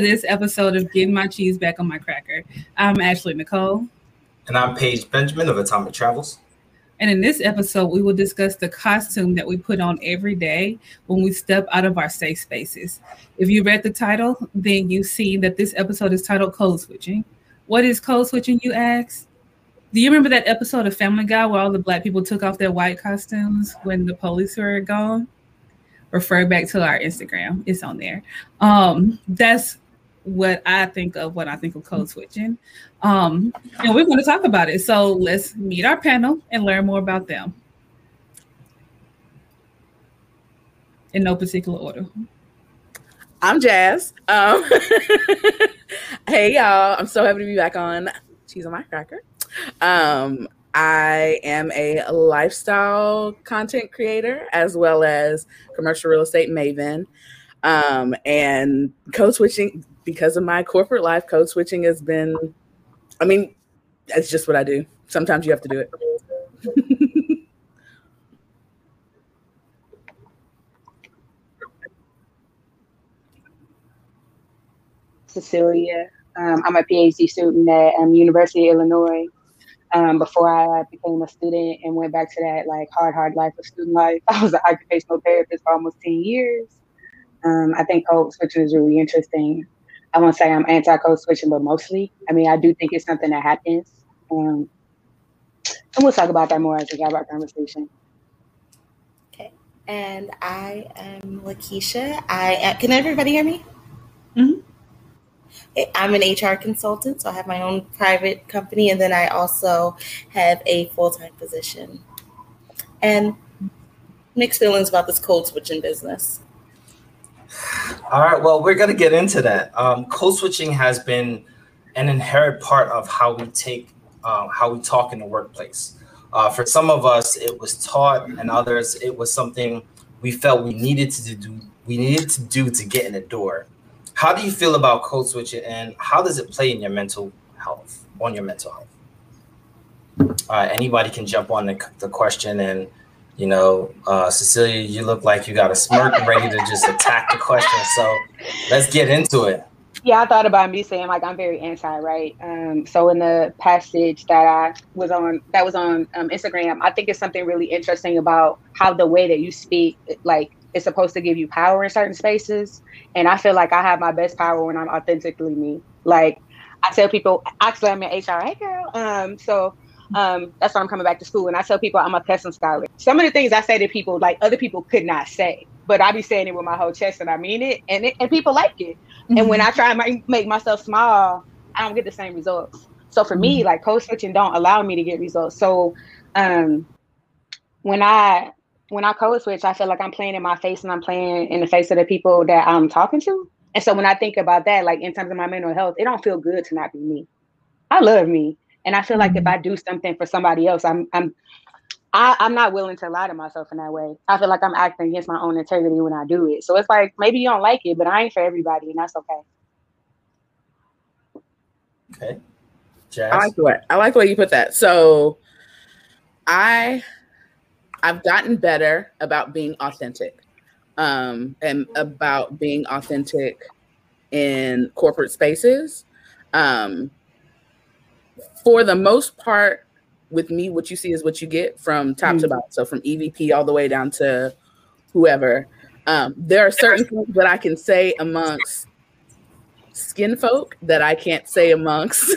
To this episode of Getting My Cheese Back on My Cracker. I'm Ashley Nicole. And I'm Paige Benjamin of Atomic Travels. And in this episode, we will discuss the costume that we put on every day when we step out of our safe spaces. If you read the title, then you've seen that this episode is titled Code Switching. What is code switching, you ask? Do you remember that episode of Family Guy where all the black people took off their white costumes when the police were gone? refer back to our Instagram. It's on there. Um, that's what I think of when I think of code switching. Um, and we're going to talk about it. So let's meet our panel and learn more about them. In no particular order. I'm Jazz. Um, hey y'all, I'm so happy to be back on Cheese on My Cracker. Um, I am a lifestyle content creator as well as commercial real estate maven. Um, and code switching, because of my corporate life, code switching has been, I mean, that's just what I do. Sometimes you have to do it. Cecilia. Um, I'm a PhD student at um, University of Illinois um, before I became a student and went back to that like hard, hard life of student life. I was an occupational therapist for almost 10 years. Um, I think code switching is really interesting. I won't say I'm anti code switching, but mostly, I mean, I do think it's something that happens. Um, and we'll talk about that more as we have our conversation. Okay. And I am Lakeisha. I am, can everybody hear me? Mm-hmm. I'm an HR consultant, so I have my own private company, and then I also have a full time position. And mixed feelings about this code switching business. All right, well, we're going to get into that. Um, code switching has been an inherent part of how we take, uh, how we talk in the workplace. Uh, for some of us, it was taught, and others, it was something we felt we needed to do. We needed to do to get in the door. How do you feel about code switching, and how does it play in your mental health? On your mental health. Uh, anybody can jump on the, the question, and you know, uh, Cecilia, you look like you got a smirk ready to just attack the question. So let's get into it. Yeah, I thought about me saying like I'm very anti, right? Um, so in the passage that I was on, that was on um, Instagram, I think it's something really interesting about how the way that you speak, like is supposed to give you power in certain spaces. And I feel like I have my best power when I'm authentically me. Like I tell people, actually I'm in HR, hey girl. Um, so um, that's why I'm coming back to school. And I tell people I'm a custom scholar. Some of the things I say to people, like other people could not say, but I be saying it with my whole chest and I mean it, and it, and people like it. Mm-hmm. And when I try and make myself small, I don't get the same results. So for mm-hmm. me, like code switching don't allow me to get results. So um, when I when I code switch, I feel like I'm playing in my face and I'm playing in the face of the people that I'm talking to. And so when I think about that, like in terms of my mental health, it don't feel good to not be me. I love me. And I feel like if mm-hmm. I do something for somebody else, I'm I'm I, I'm not willing to lie to myself in that way. I feel like I'm acting against my own integrity when I do it. So it's like maybe you don't like it, but I ain't for everybody, and that's okay. Okay. Jazz. I like the way I like the way you put that. So I I've gotten better about being authentic um, and about being authentic in corporate spaces. Um, for the most part, with me, what you see is what you get from top mm-hmm. to bottom. So from EVP all the way down to whoever. Um, there are certain things that I can say amongst skin folk that I can't say amongst.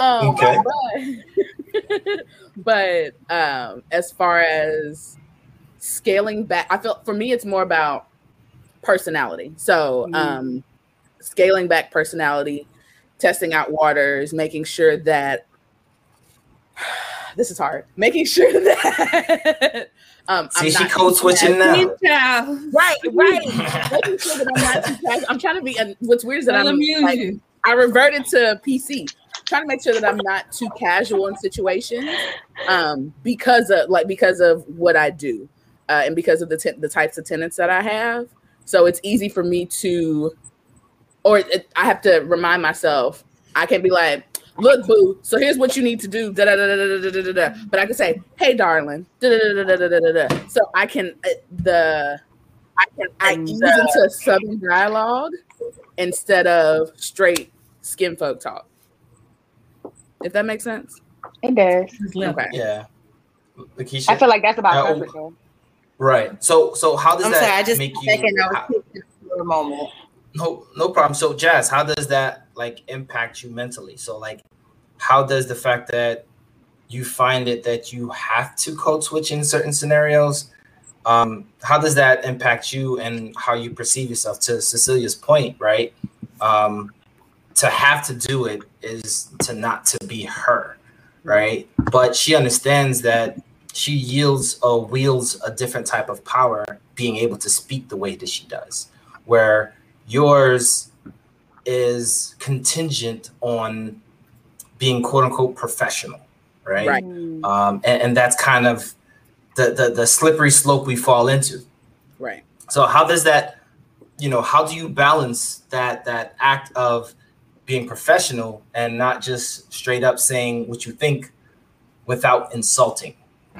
Um, okay. But, but um, as far as scaling back, I feel for me it's more about personality. So mm-hmm. um, scaling back personality, testing out waters, making sure that this is hard. Making sure that um, See, she code switching now. Right, right. making sure that I'm not too casual. I'm trying to be. And what's weird is that I'm. Like, I reverted to PC trying to make sure that I'm not too casual in situations um, because of like because of what I do uh, and because of the t- the types of tenants that I have. So it's easy for me to, or it, I have to remind myself. I can be like, look, boo. So here's what you need to do. Da, da, da, da, da, da, da, da. But I can say, hey, darling. Da, da, da, da, da, da, da, da. So I can uh, the I can I ease into southern dialogue instead of straight skin folk talk. If that makes sense. It does. Okay. Yeah. Lakeisha, I feel like that's about uh, perfect. Though. Right. So so how does I'm that sorry, I just make you? How, for a moment. No, no problem. So Jazz, how does that like impact you mentally? So like, how does the fact that you find it that you have to code switch in certain scenarios? Um, how does that impact you and how you perceive yourself? To Cecilia's point, right? Um, to have to do it is to not to be her, right? But she understands that she yields or wields a different type of power, being able to speak the way that she does, where yours is contingent on being quote unquote professional, right? right. Um, and, and that's kind of the, the the slippery slope we fall into. Right. So how does that, you know, how do you balance that that act of being professional and not just straight up saying what you think without insulting,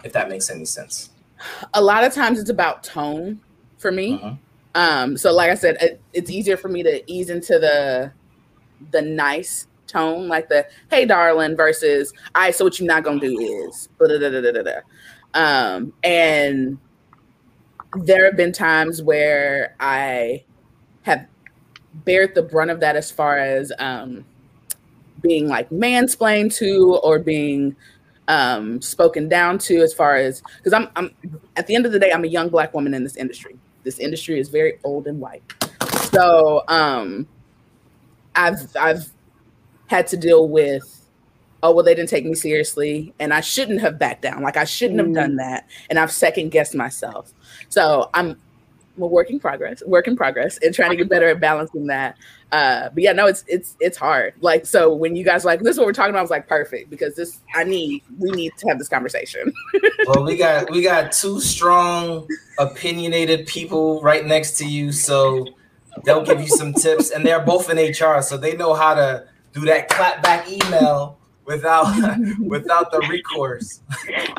if that makes any sense? A lot of times it's about tone for me. Uh-huh. Um, so like I said, it, it's easier for me to ease into the the nice tone, like the "Hey, darling" versus "I." So what you're not gonna do is, um, and there have been times where I have bared the brunt of that as far as um, being like mansplained to or being um, spoken down to as far as because I'm, I'm at the end of the day I'm a young black woman in this industry this industry is very old and white. So um, I've I've had to deal with oh well they didn't take me seriously and I shouldn't have backed down like I shouldn't have done mm. that and I've second guessed myself. So I'm a work in progress, work in progress, and trying to get better at balancing that. Uh, but yeah, no, it's it's it's hard. Like so, when you guys like this, is what we're talking about, I was like perfect because this I need we need to have this conversation. well, we got we got two strong, opinionated people right next to you, so they'll give you some tips, and they're both in HR, so they know how to do that clap back email without without the recourse.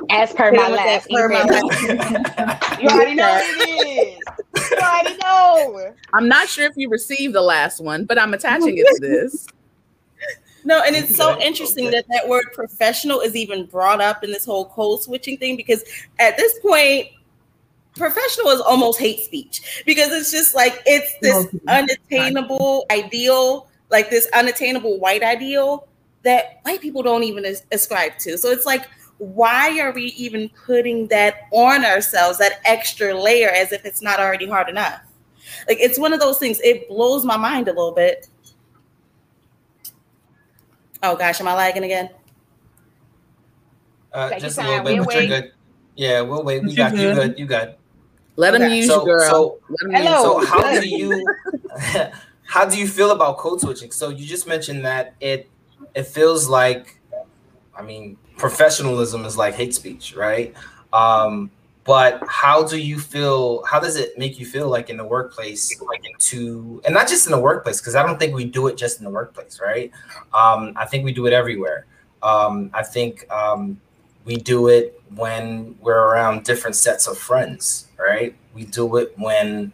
As per my last email. you already know what it is. You already know. I'm not sure if you received the last one, but I'm attaching it to this. No, and it's so interesting that that word professional is even brought up in this whole code switching thing because at this point, professional is almost hate speech because it's just like it's this unattainable ideal, like this unattainable white ideal that white people don't even ascribe to. So it's like, why are we even putting that on ourselves, that extra layer, as if it's not already hard enough? Like, it's one of those things, it blows my mind a little bit. Oh gosh, am I lagging again? Uh, just a little bit, we'll but you're good. Yeah, we'll wait. We got you good. You good. Let them okay. use so, you, girl. So, Hello. so how do you how do you feel about code switching? So you just mentioned that it it feels like, I mean, professionalism is like hate speech, right? Um, but how do you feel? How does it make you feel like in the workplace, like to, and not just in the workplace, because I don't think we do it just in the workplace, right? Um, I think we do it everywhere. Um, I think um, we do it when we're around different sets of friends, right? We do it when,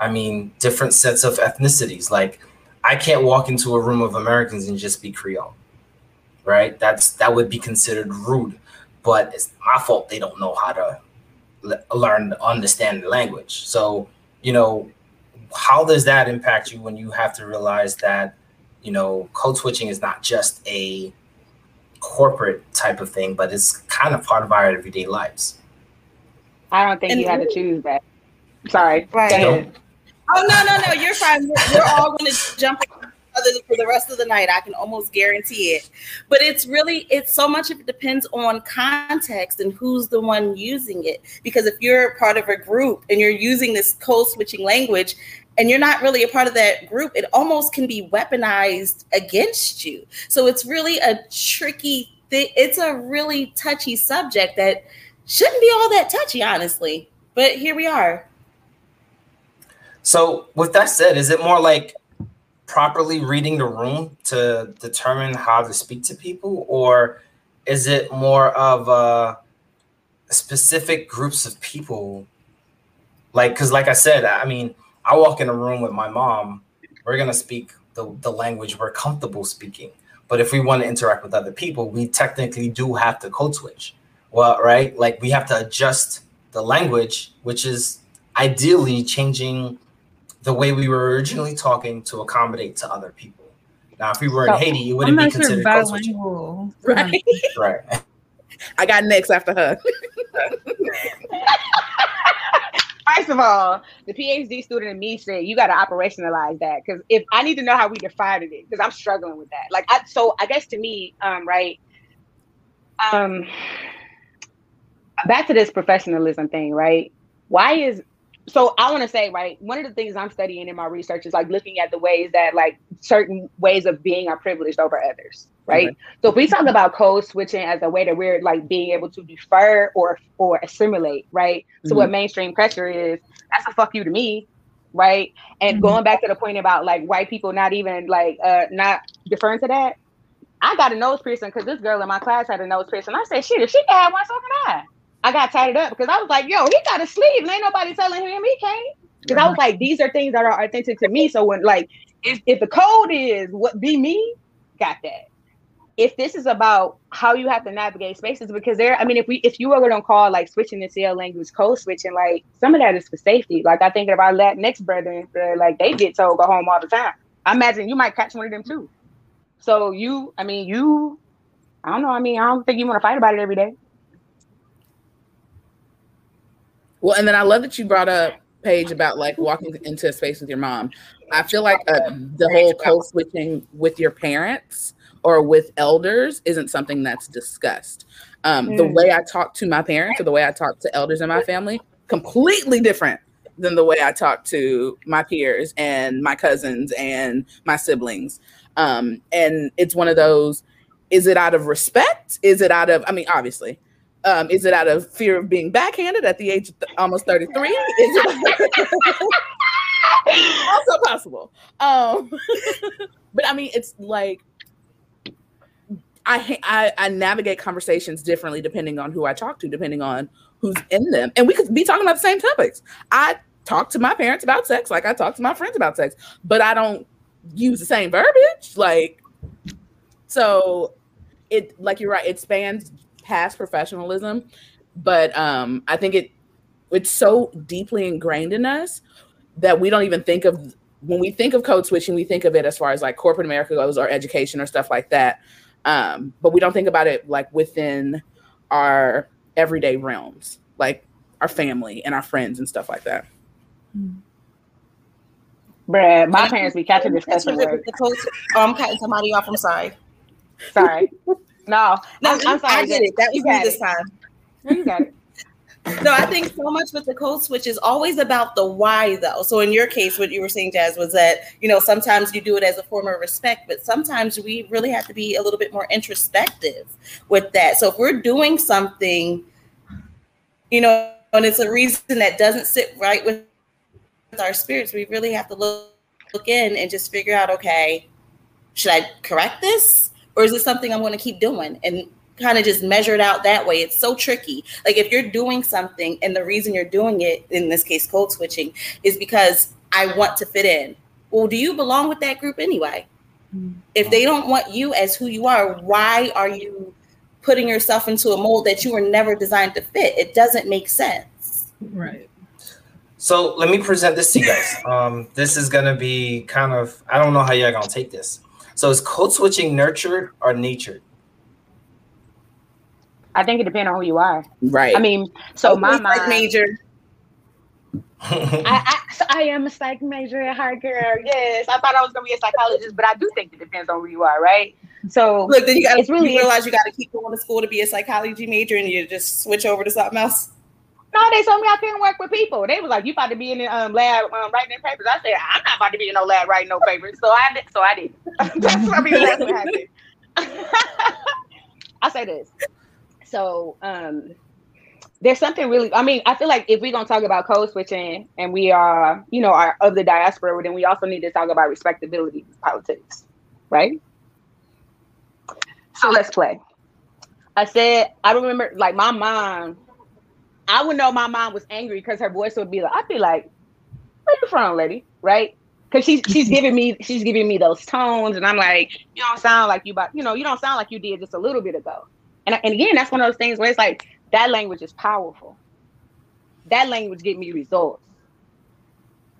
I mean, different sets of ethnicities. Like, I can't walk into a room of Americans and just be Creole right? That's that would be considered rude, but it's my fault they don't know how to le- learn understand the language. So you know, how does that impact you when you have to realize that you know code switching is not just a corporate type of thing, but it's kind of part of our everyday lives. I don't think and you had to choose that. Sorry. Right. Oh no, no, no! You're fine. We're, we're all going to jump other for the rest of the night. I can almost guarantee it. But it's really it's so much it depends on context and who's the one using it. Because if you're part of a group and you're using this code switching language and you're not really a part of that group, it almost can be weaponized against you. So it's really a tricky thing. It's a really touchy subject that shouldn't be all that touchy, honestly. But here we are. So, with that said, is it more like properly reading the room to determine how to speak to people, or is it more of uh, specific groups of people? Like, because like I said, I mean, I walk in a room with my mom, we're gonna speak the, the language we're comfortable speaking. But if we want to interact with other people, we technically do have to code switch. Well, right? Like we have to adjust the language, which is ideally changing the way we were originally talking to accommodate to other people. Now, if we were so, in Haiti, it wouldn't be considered code switching. Right. right. I got next after her. First of all, the PhD student in me said you got to operationalize that because if I need to know how we defined it because I'm struggling with that. Like, I, so I guess to me, um, right, um, back to this professionalism thing, right? Why is so I want to say, right, one of the things I'm studying in my research is like looking at the ways that like certain ways of being are privileged over others, right? Okay. So if we talk about code switching as a way that we're like being able to defer or or assimilate, right? Mm-hmm. So what mm-hmm. mainstream pressure is, that's a fuck you to me, right? And mm-hmm. going back to the point about like white people not even like uh not deferring to that. I got a nose piercing because this girl in my class had a nose piercing. I said, shit, if she can have one, so can I. I got tied it up because I was like, yo, he got a sleeve and ain't nobody telling him he can't. Because I was like, these are things that are authentic to me. So when like if, if the code is what be me, got that. If this is about how you have to navigate spaces, because there, I mean, if we if you were gonna call like switching the CL language code switching, like some of that is for safety. Like I think of our Latinx brethren, like they get told go home all the time. I imagine you might catch one of them too. So you, I mean, you, I don't know. I mean, I don't think you want to fight about it every day. Well, and then I love that you brought up Paige about like walking into a space with your mom. I feel like uh, the whole code switching with your parents or with elders isn't something that's discussed. Um, mm. The way I talk to my parents or the way I talk to elders in my family, completely different than the way I talk to my peers and my cousins and my siblings. Um, and it's one of those is it out of respect? Is it out of, I mean, obviously, um, is it out of fear of being backhanded at the age of th- almost 33? Is it also possible? Um, but I mean, it's like I, I I navigate conversations differently depending on who I talk to, depending on who's in them, and we could be talking about the same topics. I talk to my parents about sex like I talk to my friends about sex, but I don't use the same verbiage. Like, so it like you're right, it spans past professionalism, but um, I think it it's so deeply ingrained in us that we don't even think of when we think of code switching, we think of it as far as like corporate America goes or education or stuff like that. Um, but we don't think about it like within our everyday realms, like our family and our friends and stuff like that. Bruh, my parents be catching this cussing word. Oh, I'm cutting somebody off. I'm sorry. Sorry. No, no, I'm, I'm sorry. I did it. That was me this time. you got it. No, I think so much with the code switch is always about the why, though. So in your case, what you were saying, Jazz, was that you know sometimes you do it as a form of respect, but sometimes we really have to be a little bit more introspective with that. So if we're doing something, you know, and it's a reason that doesn't sit right with, with our spirits, we really have to look look in and just figure out, okay, should I correct this? Or is it something I'm going to keep doing and kind of just measure it out that way? It's so tricky. Like if you're doing something and the reason you're doing it, in this case, code switching, is because I want to fit in. Well, do you belong with that group anyway? If they don't want you as who you are, why are you putting yourself into a mold that you were never designed to fit? It doesn't make sense. Right. So let me present this to you guys. Um, this is gonna be kind of I don't know how y'all gonna take this. So is code switching nurtured or natured? I think it depends on who you are. Right. I mean, so my mind, major. I, I, so I am a psych major at heart, girl. Yes, I thought I was gonna be a psychologist, but I do think it depends on who you are, right? So look, then you got to really realize you got to keep going to school to be a psychology major, and you just switch over to something else. No, they told me I couldn't work with people. They was like, "You about to be in the um, lab um, writing papers." I said, "I'm not about to be in no lab writing no papers." So I did. So I did. that's what I mean. That's what happened. I say this. So um, there's something really i mean i feel like if we're to talk about code switching and we are you know are of the diaspora then we also need to talk about respectability politics right so let's play i said i remember like my mom i would know my mom was angry because her voice would be like i'd be like where you from lady right because she's she's giving me she's giving me those tones and i'm like you don't sound like you but you know you don't sound like you did just a little bit ago and, and again that's one of those things where it's like that language is powerful. That language get me results.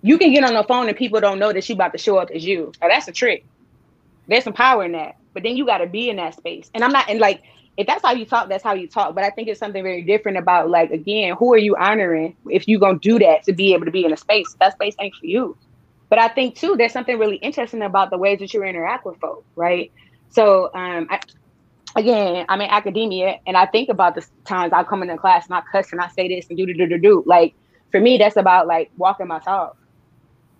You can get on the phone and people don't know that she about to show up as you. Now that's a trick. There's some power in that. But then you got to be in that space. And I'm not and like if that's how you talk, that's how you talk. But I think it's something very different about like again, who are you honoring if you gonna do that to be able to be in a space? That space ain't for you. But I think too, there's something really interesting about the ways that you interact with folks, right? So um, I, again, I'm in academia and I think about the times I come into class and I cuss and I say this and do do do do do. Like for me, that's about like walking my talk.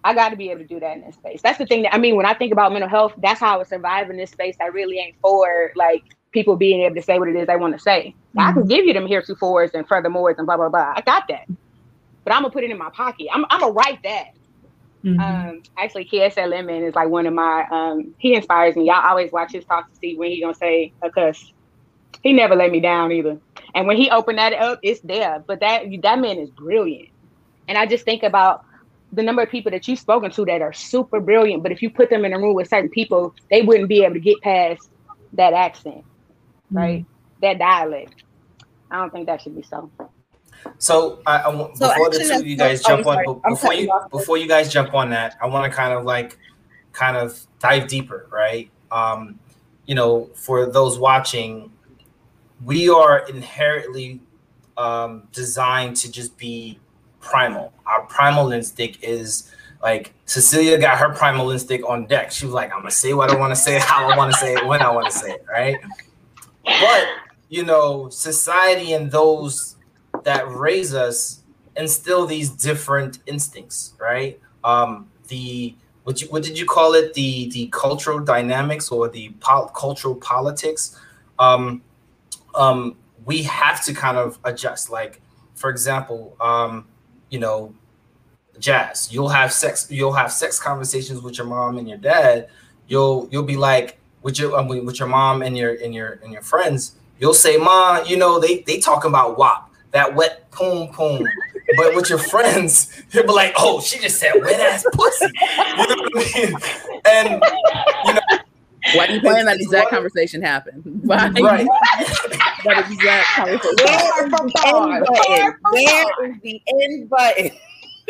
I got to be able to do that in this space. That's the thing that I mean when I think about mental health. That's how I would survive in this space. That really ain't for like people being able to say what it is they want to say. Mm-hmm. I can give you them heretofores and furthermores and blah blah blah. I got that, but I'm gonna put it in my pocket. I'm I'm gonna write that. Mm-hmm. Um, actually, Kiese Laymon is like one of my. Um, he inspires me. Y'all always watch his talk to see when he gonna say a cuss. He never let me down either. And when he opened that up, it's there. But that that man is brilliant. And I just think about the number of people that you've spoken to that are super brilliant. But if you put them in a room with certain people, they wouldn't be able to get past that accent, right? Mm-hmm. That dialect. I don't think that should be so. So, I, I so before actually, the two of you guys jump on, before you before you guys jump on that, I want to kind of like kind of dive deeper, right? Um, you know, for those watching, we are inherently um, designed to just be primal. Our primal instinct is like Cecilia got her primal instinct on deck. She was like, "I'm gonna say what I want to say, how I want to say it, when I want to say it," right? But you know, society and those that raise us instill these different instincts, right? Um, the what you what did you call it? The the cultural dynamics or the pol- cultural politics. Um, um, we have to kind of adjust. Like, for example, um, you know, jazz. You'll have sex. You'll have sex conversations with your mom and your dad. You'll you'll be like with your um, with your mom and your and your and your friends. You'll say, "Ma, you know they they talking about WAP." that wet poom poom. But with your friends, you'll be like, oh, she just said wet ass pussy. You know what I mean? And you know, why do you plan that exact conversation happen? Why? Right. that exact conversation. Where is the end button?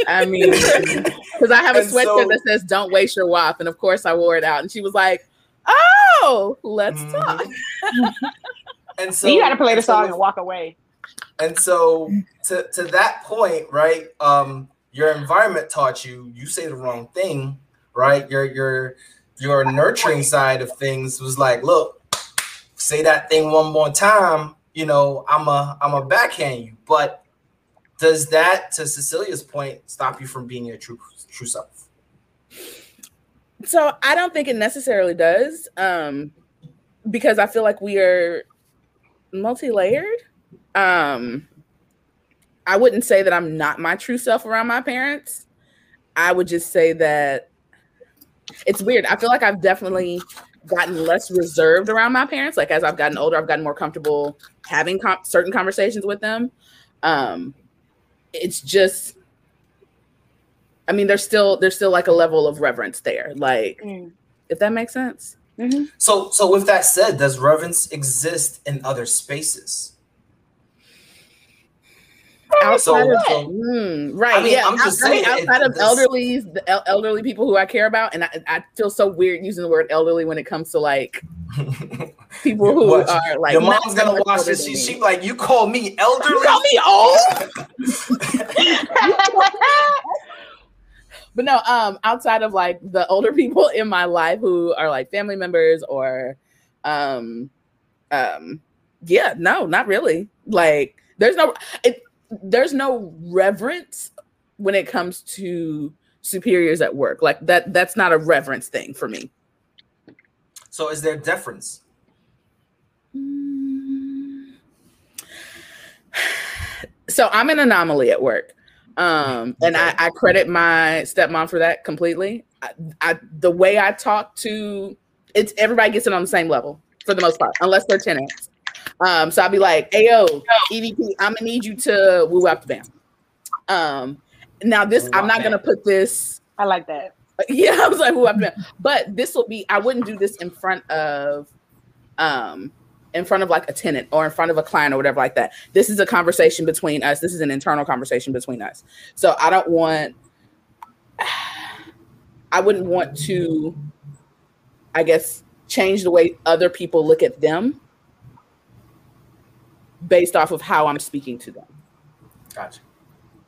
I mean, because I have a sweatshirt so, that says "Don't waste your wife," and of course I wore it out, and she was like, "Oh, let's mm-hmm. talk." and so you got to play the song so and walk away. And so to, to that point, right? Um, your environment taught you you say the wrong thing, right? Your your your nurturing side of things was like, look, say that thing one more time, you know, I'm a I'm a backhand you. But does that, to Cecilia's point, stop you from being your true true self? So I don't think it necessarily does, um, because I feel like we are multi-layered um I wouldn't say that I'm not my true self around my parents. I would just say that it's weird. I feel like I've definitely gotten less reserved around my parents. Like as I've gotten older, I've gotten more comfortable having com- certain conversations with them. Um, it's just, I mean, there's still there's still like a level of reverence there. Like, mm. if that makes sense. Mm-hmm. So, so with that said, does reverence exist in other spaces? outside so, of so, mm, right I mean, yeah I'm just saying, outside it, of elderly the elderly people who i care about and I, I, feel so weird using the word elderly when it comes to like people who what, are like your mom's gonna watch this she, she like you call me elderly you call me old but no um outside of like the older people in my life who are like family members or um um yeah no not really like there's no it, there's no reverence when it comes to superiors at work. Like that that's not a reverence thing for me. So is there deference? so I'm an anomaly at work. Um, and I, I credit my stepmom for that completely. I, I the way I talk to it's everybody gets it on the same level for the most part, unless they're tenants. Um, so I'll be like, "Ayo, EVP, I'm gonna need you to woo up the bam." Um, now this, I'm not gonna put this. I like that. Yeah, I was like, "Woo out the bam," but this will be. I wouldn't do this in front of, um, in front of like a tenant or in front of a client or whatever like that. This is a conversation between us. This is an internal conversation between us. So I don't want. I wouldn't want to. I guess change the way other people look at them based off of how I'm speaking to them. Gotcha.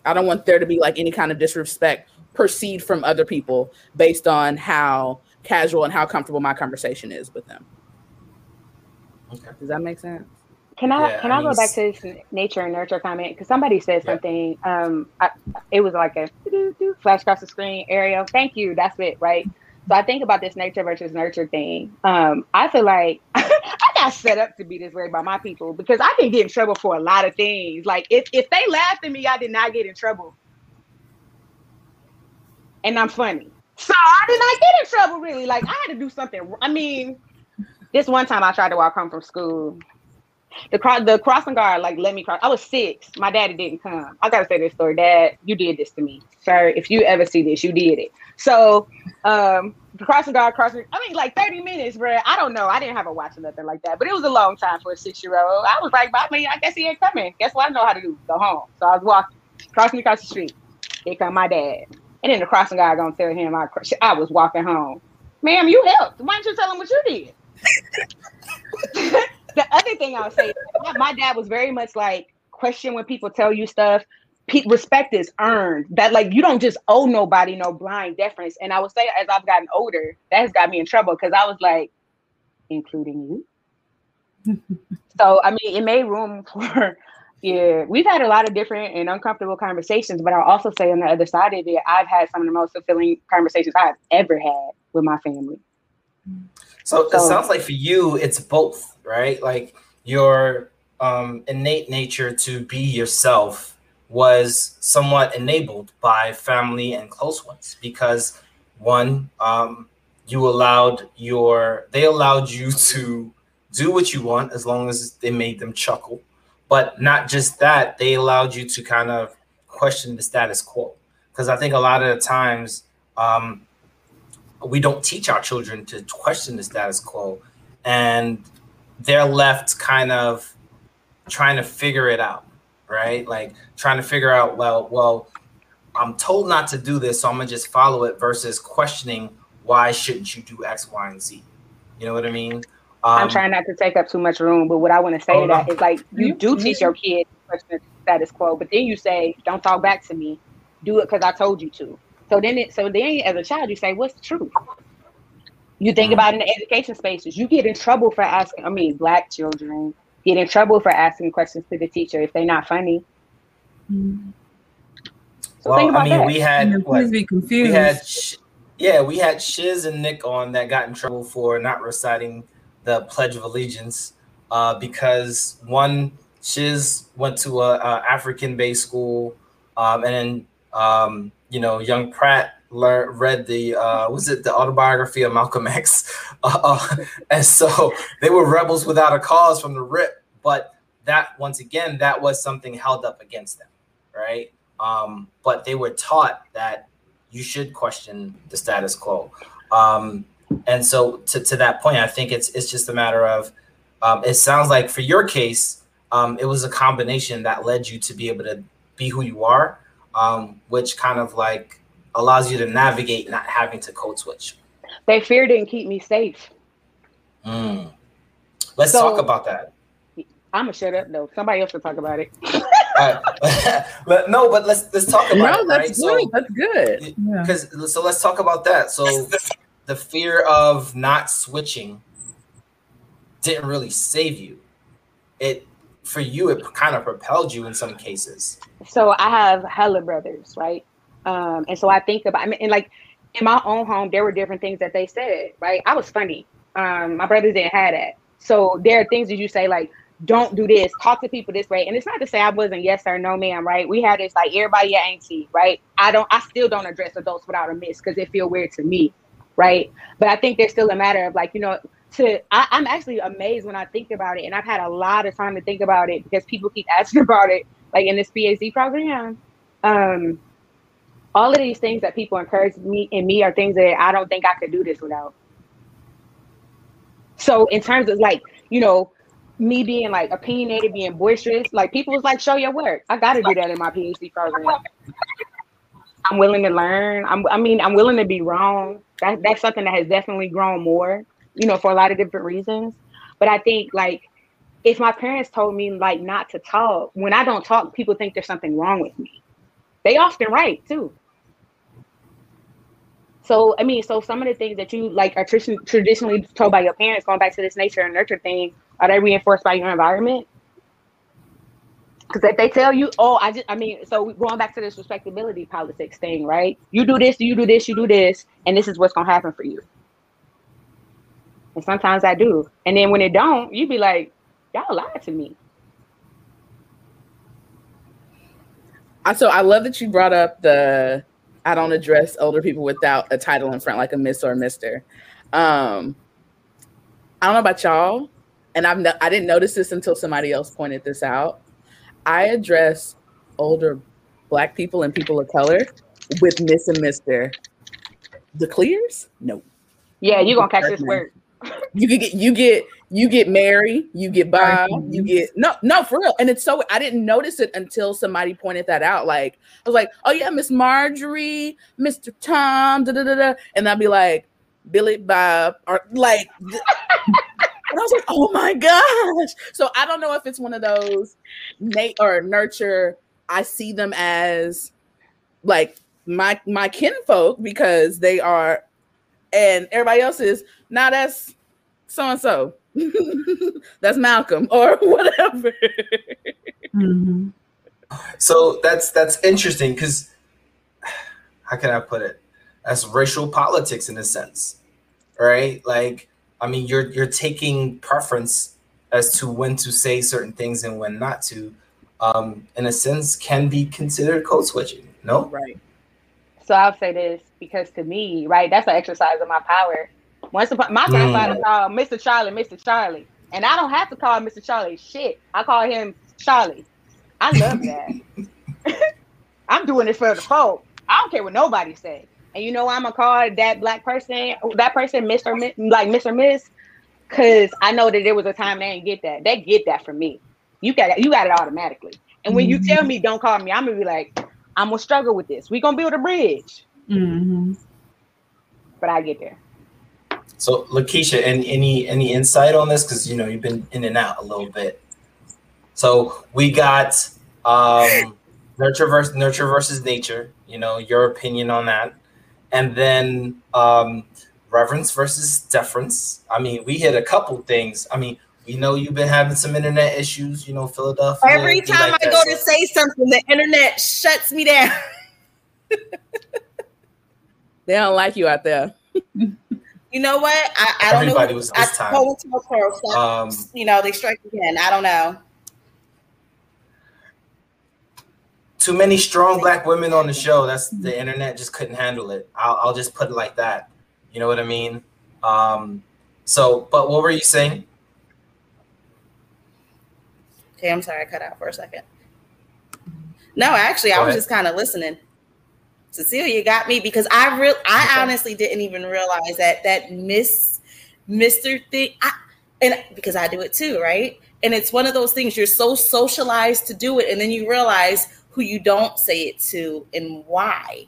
I don't want there to be like any kind of disrespect perceived from other people based on how casual and how comfortable my conversation is with them. Okay. Does that make sense? Can I yeah, can I, I go back to this nature and nurture comment? Because somebody said yeah. something. Um, I, it was like a flash across the screen. Ariel, thank you. That's it, right? So I think about this nature versus nurture thing. Um, I feel like I got set up to be this way by my people because I can get in trouble for a lot of things. Like if, if they laughed at me, I did not get in trouble. And I'm funny. So I did not get in trouble really. Like I had to do something. I mean, this one time I tried to walk home from school. The cross the crossing guard like let me cross. I was six. My daddy didn't come. I gotta say this story. Dad, you did this to me. Sir, if you ever see this, you did it. So um crossing guard, crossing. I mean, like 30 minutes, bro. I don't know. I didn't have a watch or nothing like that, but it was a long time for a six year old. I was like, I mean, I guess he ain't coming. Guess what I know how to do? Go home. So I was walking, crossing across the street. Here come my dad. And then the crossing guard gonna tell him I, I was walking home. Ma'am, you helped. Why didn't you tell him what you did? the other thing I'll say, my dad was very much like question when people tell you stuff respect is earned. That like you don't just owe nobody no blind deference. And I would say as I've gotten older, that has got me in trouble because I was like, including you. so I mean, it made room for. Yeah, we've had a lot of different and uncomfortable conversations, but I'll also say on the other side of it, I've had some of the most fulfilling conversations I've ever had with my family. So, so it sounds like for you, it's both, right? Like your um, innate nature to be yourself was somewhat enabled by family and close ones because one um, you allowed your they allowed you to do what you want as long as they made them chuckle but not just that they allowed you to kind of question the status quo because i think a lot of the times um, we don't teach our children to question the status quo and they're left kind of trying to figure it out right? Like trying to figure out, well, well, I'm told not to do this, so I'm gonna just follow it versus questioning why shouldn't you do X, Y, and Z. You know what I mean? Um, I'm trying not to take up too much room, but what I want to say to that no. is like you do teach your kids question the status quo, but then you say, "Don't talk back to me. Do it because I told you to." So then, it so then as a child, you say, "What's the truth?" You think mm-hmm. about in the education spaces, you get in trouble for asking. I mean, black children, get in trouble for asking questions to the teacher if they're not funny. Mm-hmm. So well, I mean, that. we had what, be confused. We had, yeah, we had Shiz and Nick on that got in trouble for not reciting the Pledge of Allegiance uh, because one Shiz went to a, a African-based school, um, and then um, you know, young Pratt learned read the uh, was it the autobiography of Malcolm X, uh, and so they were rebels without a cause from the rip. But that once again, that was something held up against them, right? Um, but they were taught that you should question the status quo. Um, and so to, to that point, I think it's it's just a matter of um, it sounds like for your case, um, it was a combination that led you to be able to be who you are, um, which kind of like allows you to navigate not having to code switch. They fear didn't keep me safe. Mm. Let's so, talk about that. I'm gonna shut up though. Somebody else will talk about it. but no, but let's let's talk about no, it. That's right? good. So, that's good. Because yeah. so let's talk about that. So the fear of not switching didn't really save you. It for you, it kind of propelled you in some cases. So I have hella brothers, right? Um, and so I think about, I mean, and like in my own home, there were different things that they said, right? I was funny. Um, my brothers didn't have that. So there are things that you say like, don't do this, talk to people this way. And it's not to say I wasn't yes or no, ma'am, right? We had this like everybody your auntie, right? I don't I still don't address adults without a miss because it feel weird to me, right? But I think there's still a matter of like, you know, to I, I'm actually amazed when I think about it, and I've had a lot of time to think about it because people keep asking about it, like in this PhD program. Um, all of these things that people encourage me in me are things that I don't think I could do this without. So in terms of like, you know, me being like opinionated, being boisterous, like people was like, show your work. I got to do that in my PhD program. I'm willing to learn. I'm, I mean, I'm willing to be wrong. That, that's something that has definitely grown more, you know, for a lot of different reasons. But I think like if my parents told me like not to talk, when I don't talk, people think there's something wrong with me. They often right too. So I mean, so some of the things that you like are traditionally told by your parents, going back to this nature and nurture thing, are they reinforced by your environment? Because if they tell you, oh, I just, I mean, so going back to this respectability politics thing, right? You do this, you do this, you do this, and this is what's gonna happen for you. And sometimes I do, and then when it don't, you be like, y'all lied to me. I So I love that you brought up the I don't address older people without a title in front, like a Miss or a Mister. Um, I don't know about y'all, and I've no, I didn't notice this until somebody else pointed this out. I address older Black people and people of color with Miss and Mister. The clears, no. Yeah, you're gonna catch this word. You get you get you get Mary, you get Bob, you mm-hmm. get no, no, for real. And it's so I didn't notice it until somebody pointed that out. Like I was like, oh yeah, Miss Marjorie, Mr. Tom, da da da da, and I'd be like, Billy Bob, or like. and I was like, oh my gosh. So I don't know if it's one of those Nate or nurture. I see them as like my my kinfolk because they are, and everybody else is now that's so and so. that's Malcolm or whatever. Mm-hmm. So that's that's interesting because how can I put it? That's racial politics in a sense, right? Like, I mean, you're you're taking preference as to when to say certain things and when not to. Um, in a sense, can be considered code switching. No, right. So I'll say this because to me, right, that's an exercise of my power once upon my grandfather mm. called Mr. Charlie, Mr. Charlie. And I don't have to call Mr. Charlie shit. I call him Charlie. I love that. I'm doing it for the folk. I don't care what nobody say. And you know I'm gonna call that black person, that person Mr. like Mr. Miss, because I know that there was a time they didn't get that. They get that from me. You got it, you got it automatically. And when mm-hmm. you tell me don't call me, I'm gonna be like, I'm gonna struggle with this. We gonna build a bridge. Mm-hmm. But I get there. So, Lakeisha, any any any insight on this? Because you know you've been in and out a little bit. So we got um, nurture versus nurture versus nature. You know your opinion on that, and then um, reverence versus deference. I mean, we hit a couple things. I mean, we know you've been having some internet issues. You know, Philadelphia. Every time like I go to say something, the internet shuts me down. they don't like you out there. You know what? I, I don't Everybody know. was I time. so, um, you know, they strike again. I don't know. Too many strong black women on the show. That's the internet just couldn't handle it. I'll, I'll just put it like that. You know what I mean? Um, so, but what were you saying? Okay, I'm sorry, I cut out for a second. No, actually, Go I was ahead. just kind of listening. Cecilia got me because I real I honestly didn't even realize that that Miss Mister thing. I, and because I do it too, right? And it's one of those things you're so socialized to do it, and then you realize who you don't say it to and why.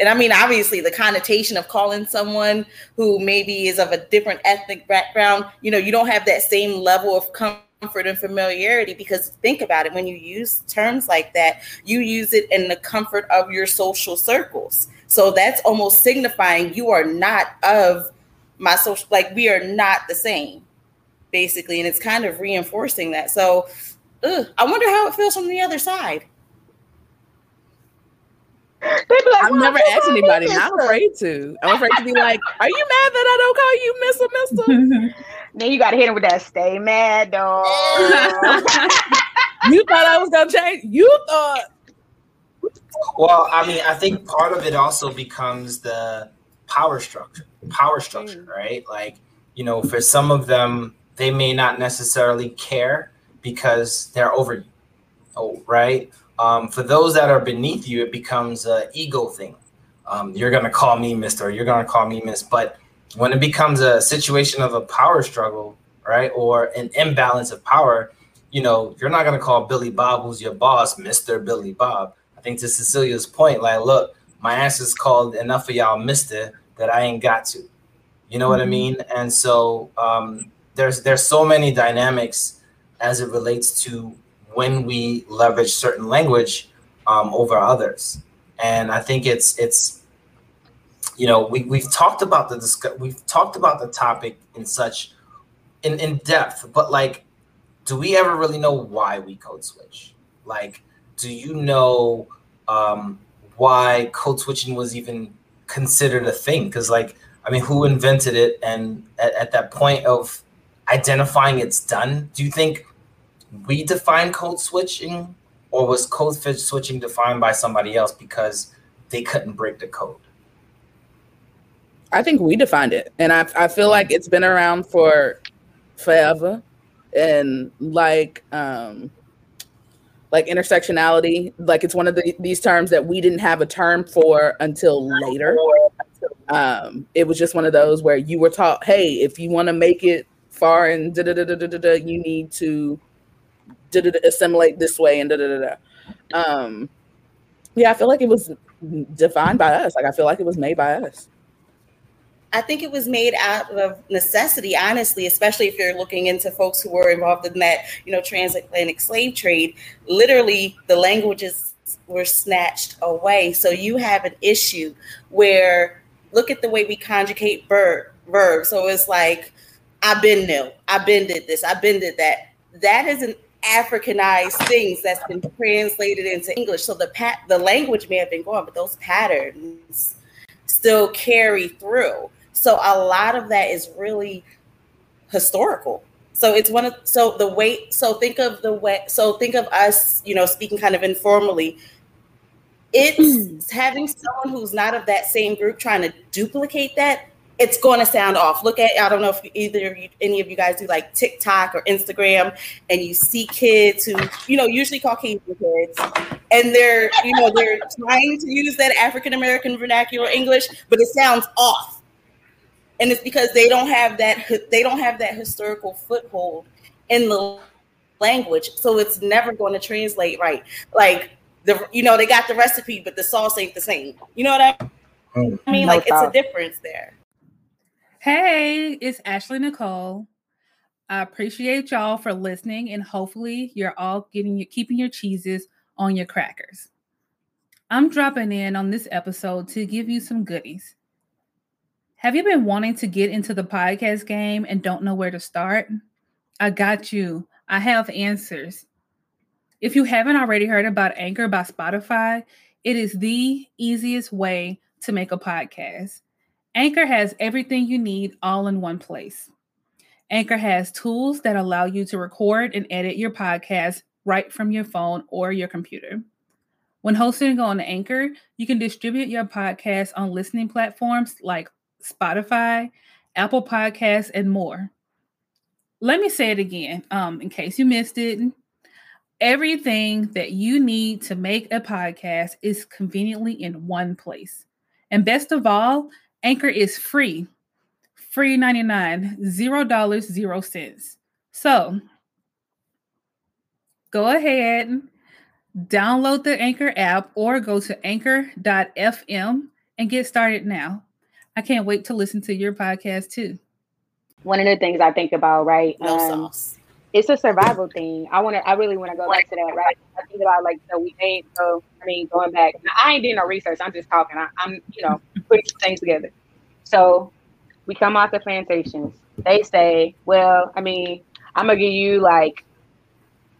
And I mean, obviously, the connotation of calling someone who maybe is of a different ethnic background, you know, you don't have that same level of comfort comfort and familiarity because think about it when you use terms like that you use it in the comfort of your social circles so that's almost signifying you are not of my social like we are not the same basically and it's kind of reinforcing that so ugh, i wonder how it feels from the other side like, I've never asked anybody. I'm afraid to. I'm afraid to be like, "Are you mad that I don't call you Mister Mister?" Then you got to hit him with that stay mad, dog. you thought I was gonna change. You thought. Well, I mean, I think part of it also becomes the power structure. Power structure, mm. right? Like, you know, for some of them, they may not necessarily care because they're over you. Oh, right. Um, for those that are beneath you, it becomes an ego thing. Um, you're gonna call me Mister. You're gonna call me Miss. But when it becomes a situation of a power struggle, right, or an imbalance of power, you know, you're not gonna call Billy Bob, who's your boss, Mister Billy Bob. I think to Cecilia's point, like, look, my ass is called enough of y'all Mister that I ain't got to. You know mm-hmm. what I mm-hmm. mean? And so um, there's there's so many dynamics as it relates to when we leverage certain language um, over others. And I think it's it's you know we we've talked about the discuss we've talked about the topic in such in in depth, but like, do we ever really know why we code switch? Like, do you know um, why code switching was even considered a thing? Because like, I mean, who invented it? And at, at that point of identifying it's done, do you think we define code switching, or was code switching defined by somebody else because they couldn't break the code? I think we defined it, and I I feel like it's been around for forever, and like um like intersectionality, like it's one of the, these terms that we didn't have a term for until later. Um, it was just one of those where you were taught, hey, if you want to make it far and da da da da da da, you need to da da assimilate this way and da da da da. Um, yeah, I feel like it was defined by us. Like I feel like it was made by us. I think it was made out of necessity, honestly, especially if you're looking into folks who were involved in that, you know, transatlantic slave trade. Literally, the languages were snatched away. So you have an issue where look at the way we conjugate verb verb. So it's like I've been new, I've been did this, I've been did that. That is an Africanized things that's been translated into English. So the pat the language may have been gone, but those patterns still carry through. So a lot of that is really historical. So it's one of so the way so think of the way so think of us, you know, speaking kind of informally. It's mm. having someone who's not of that same group trying to duplicate that it's going to sound off. Look at I don't know if either of you, any of you guys do like TikTok or Instagram, and you see kids who you know usually Caucasian kids, and they're you know they're trying to use that African American vernacular English, but it sounds off, and it's because they don't have that they don't have that historical foothold in the language, so it's never going to translate right. Like the you know they got the recipe, but the sauce ain't the same. You know what I mm. I mean? Like it's a difference there. Hey, it's Ashley Nicole. I appreciate y'all for listening, and hopefully, you're all getting your keeping your cheeses on your crackers. I'm dropping in on this episode to give you some goodies. Have you been wanting to get into the podcast game and don't know where to start? I got you. I have answers. If you haven't already heard about Anchor by Spotify, it is the easiest way to make a podcast. Anchor has everything you need all in one place. Anchor has tools that allow you to record and edit your podcast right from your phone or your computer. When hosting on Anchor, you can distribute your podcast on listening platforms like Spotify, Apple Podcasts, and more. Let me say it again um, in case you missed it. Everything that you need to make a podcast is conveniently in one place. And best of all, Anchor is free, free 99, zero dollars, zero cents. So go ahead, download the Anchor app or go to anchor.fm and get started now. I can't wait to listen to your podcast too. One of the things I think about, right? No um, sauce. It's a survival thing. I want to. I really want to go back to that, right? I think about like so we ain't So I mean, going back, I ain't doing no research. I'm just talking. I, I'm, you know, putting things together. So we come off the plantations. They say, well, I mean, I'm gonna give you like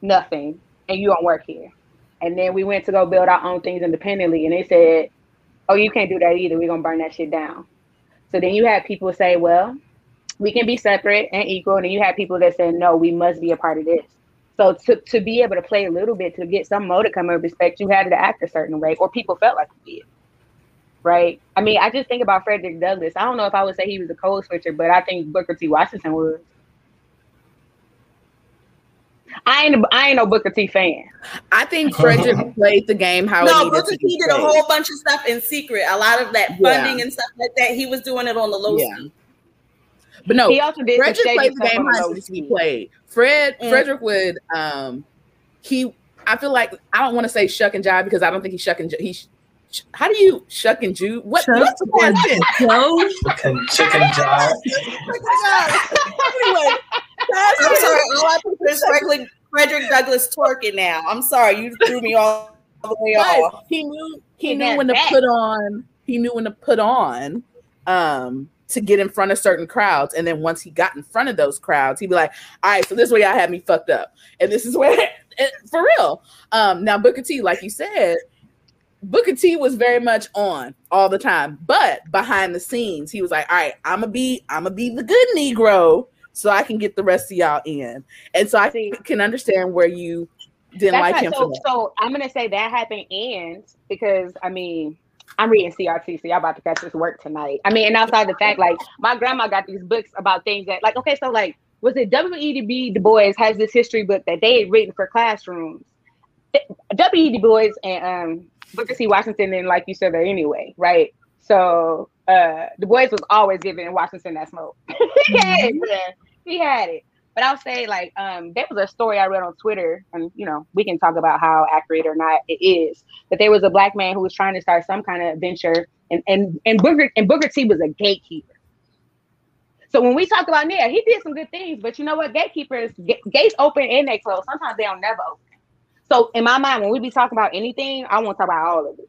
nothing, and you don't work here. And then we went to go build our own things independently, and they said, oh, you can't do that either. We're gonna burn that shit down. So then you had people say, well, we can be separate and equal. And then you have people that say, no, we must be a part of this. So to, to be able to play a little bit to get some modicum of respect, you had to act a certain way, or people felt like you did. Right. I mean, I just think about Frederick Douglass. I don't know if I would say he was a code switcher, but I think Booker T. Washington was. I ain't I ain't no Booker T fan. I think Frederick played the game how no Booker T did a whole bunch of stuff in secret. A lot of that funding yeah. and stuff like that. He was doing it on the low yeah. But no, he also did Frederick played the game how he played. Fred mm. Frederick would um he I feel like I don't want to say shuck and jive because I don't think he's shuck and he how do you shuck and jive? What, shuck what's the question? Chicken, chicken jive. anyway, I'm sorry. All I put is Frederick, Frederick Douglass twerking now. I'm sorry, you threw me all the way off. He knew he, he knew when to put on. He knew when to put on. Um, to get in front of certain crowds. And then once he got in front of those crowds, he'd be like, all right, so this way I had me fucked up. And this is where, for real. Um, now, Booker T, like you said, Booker T was very much on all the time, but behind the scenes, he was like, all right, I'm gonna be, I'm gonna be the good Negro so I can get the rest of y'all in. And so I think can understand where you didn't like him. So, so I'm gonna say that happened, and because I mean, I'm reading CRT, so y'all about to catch this work tonight. I mean, and outside the fact, like my grandma got these books about things that, like, okay, so like, was it W.E.B. Du Bois has this history book that they had written for classrooms. W.E.B. Du Bois and um, Booker T. Washington and like you said there anyway, right? So uh Du Bois was always giving Washington that smoke. he had it. He had it. But I'll say like um there was a story I read on Twitter, and you know, we can talk about how accurate or not it is. That there was a black man who was trying to start some kind of venture and and and Booker and Booker T was a gatekeeper. So when we talk about Nia, he did some good things, but you know what? Gatekeepers, gates open and they close. Sometimes they don't never open. So in my mind, when we be talking about anything, I want to talk about all of it.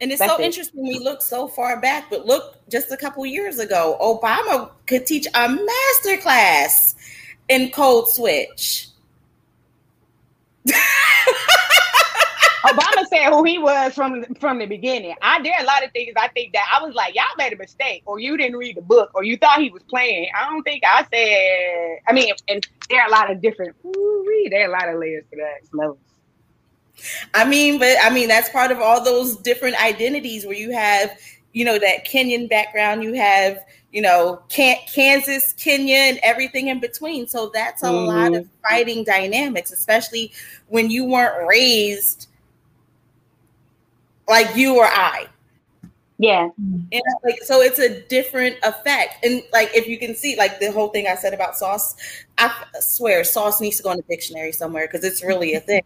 And it's That's so it. interesting. We look so far back, but look, just a couple years ago, Obama could teach a master class in code switch. Obama said who he was from from the beginning. I did a lot of things. I think that I was like, y'all made a mistake, or you didn't read the book, or you thought he was playing. I don't think I said. I mean, and there are a lot of different. Ooh, there are a lot of layers to that levels. I mean, but I mean that's part of all those different identities where you have, you know, that Kenyan background, you have, you know, Kansas, Kenya, and everything in between. So that's a mm-hmm. lot of fighting dynamics, especially when you weren't raised like you or I. Yeah. And like so it's a different effect. And like if you can see like the whole thing I said about sauce, I swear sauce needs to go in the dictionary somewhere because it's really a thing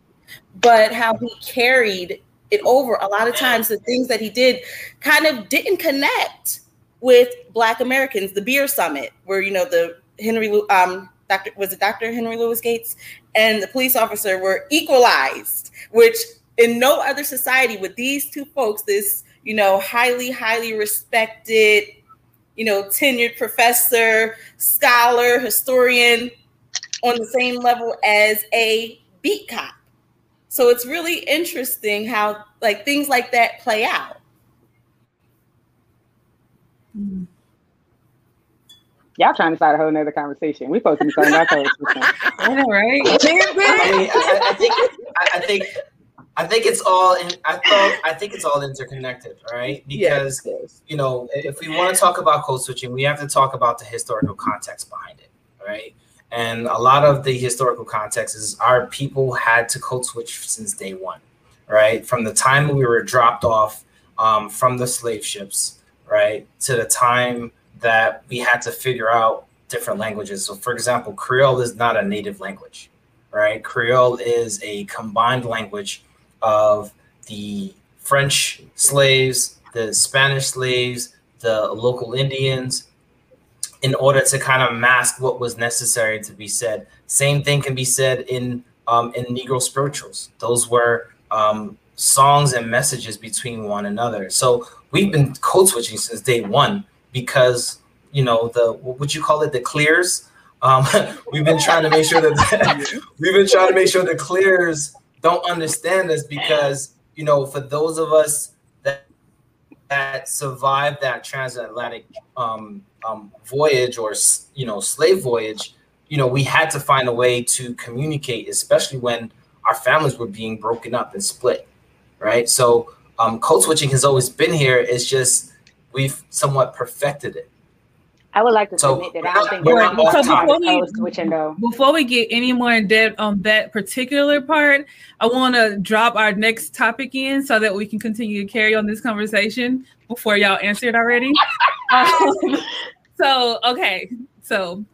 but how he carried it over. A lot of times, the things that he did kind of didn't connect with Black Americans. The beer summit, where you know the Henry, um, Doctor was it Doctor Henry Louis Gates and the police officer were equalized, which in no other society with these two folks, this you know highly highly respected, you know tenured professor, scholar, historian, on the same level as a beat cop so it's really interesting how like things like that play out. Mm-hmm. Y'all trying to start a whole nother conversation. We supposed to be talking about those. I know, right? I, mean, I, I, think I, think I think it's all in, I thought I think it's all interconnected, right? Because you know, if we want to talk about code switching, we have to talk about the historical context behind it, right? And a lot of the historical context is our people had to code switch since day one, right? From the time we were dropped off um, from the slave ships, right, to the time that we had to figure out different languages. So, for example, Creole is not a native language, right? Creole is a combined language of the French slaves, the Spanish slaves, the local Indians, in order to kind of mask what was necessary to be said. Same thing can be said in um, in Negro spirituals. Those were um, songs and messages between one another. So we've been code switching since day one because you know the what would you call it the clears. Um, we've been trying to make sure that we've been trying to make sure the clears don't understand us because you know for those of us that that survived that transatlantic um, um, voyage or you know slave voyage, you know we had to find a way to communicate, especially when our families were being broken up and split, right? So um, code switching has always been here. It's just we've somewhat perfected it. I would like to so, submit that I don't think we're not so before we, switching though. Before we get any more in depth on that particular part, I want to drop our next topic in so that we can continue to carry on this conversation before y'all answered already. um, so okay, so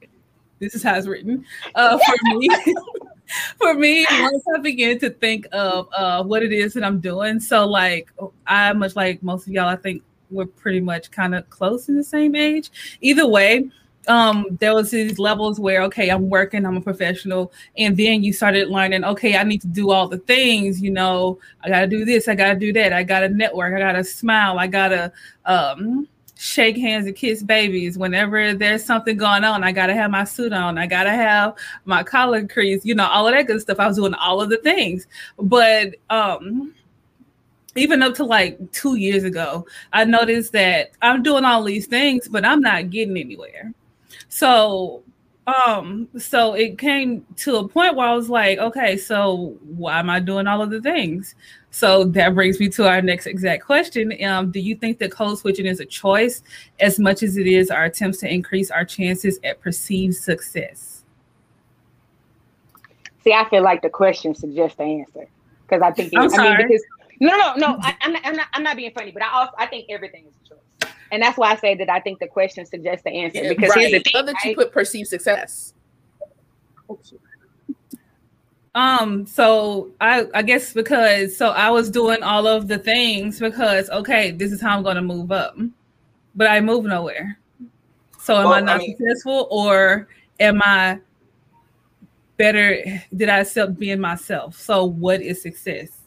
this is how it's written. Uh, for me, for me, once I begin to think of uh, what it is that I'm doing, so like I much like most of y'all, I think we're pretty much kind of close in the same age. Either way, um, there was these levels where okay, I'm working, I'm a professional, and then you started learning, okay, I need to do all the things, you know, I gotta do this, I gotta do that, I gotta network, I gotta smile, I gotta um shake hands and kiss babies whenever there's something going on. I gotta have my suit on. I gotta have my collar crease. You know, all of that good stuff. I was doing all of the things, but um, even up to like two years ago, I noticed that I'm doing all these things, but I'm not getting anywhere. So um so it came to a point where i was like okay so why am i doing all of the things so that brings me to our next exact question. Um, do you think that code switching is a choice as much as it is our attempts to increase our chances at perceived success? See, I feel like the question suggests the answer because I think it, I'm sorry. I mean, because no, no, no, I, am not, I'm not, I'm not being funny, but I also I think everything is a choice, and that's why I say that I think the question suggests the answer because right. here's the thing, Love that right? you put perceived success. Um, so I I guess because so I was doing all of the things because okay, this is how I'm gonna move up. But I move nowhere. So am well, I not I mean, successful or am I better did I accept being myself? So what is success?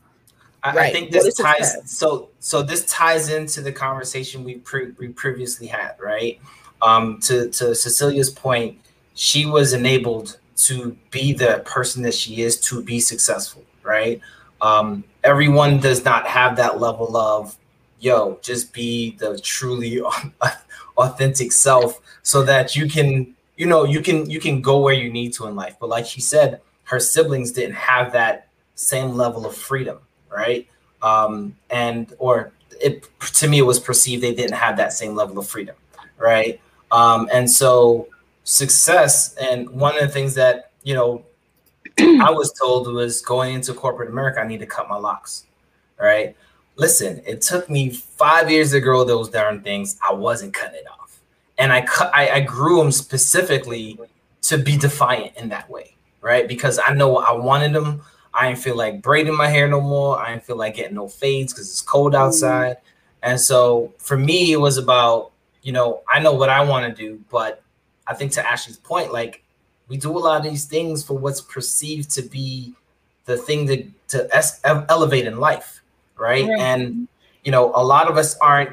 I, right. I think this ties so so this ties into the conversation we pre- we previously had, right? Um to to Cecilia's point, she was enabled to be the person that she is to be successful, right? Um, everyone does not have that level of, yo, just be the truly authentic self so that you can, you know, you can you can go where you need to in life. But like she said, her siblings didn't have that same level of freedom, right? Um, and or it to me it was perceived they didn't have that same level of freedom, right? Um, and so success and one of the things that you know i was told was going into corporate america i need to cut my locks right? Listen it took me five years to grow those darn things. I wasn't cutting it off. And i cut I, I grew them specifically to be defiant in that way right? Because i know i wanted them i didn't feel like braiding my hair no more i didn't feel like getting no fades because it's cold mm. outside and so for me it was about you know i know what i want to do but I think to Ashley's point, like we do a lot of these things for what's perceived to be the thing to to es- elevate in life, right? And you know, a lot of us aren't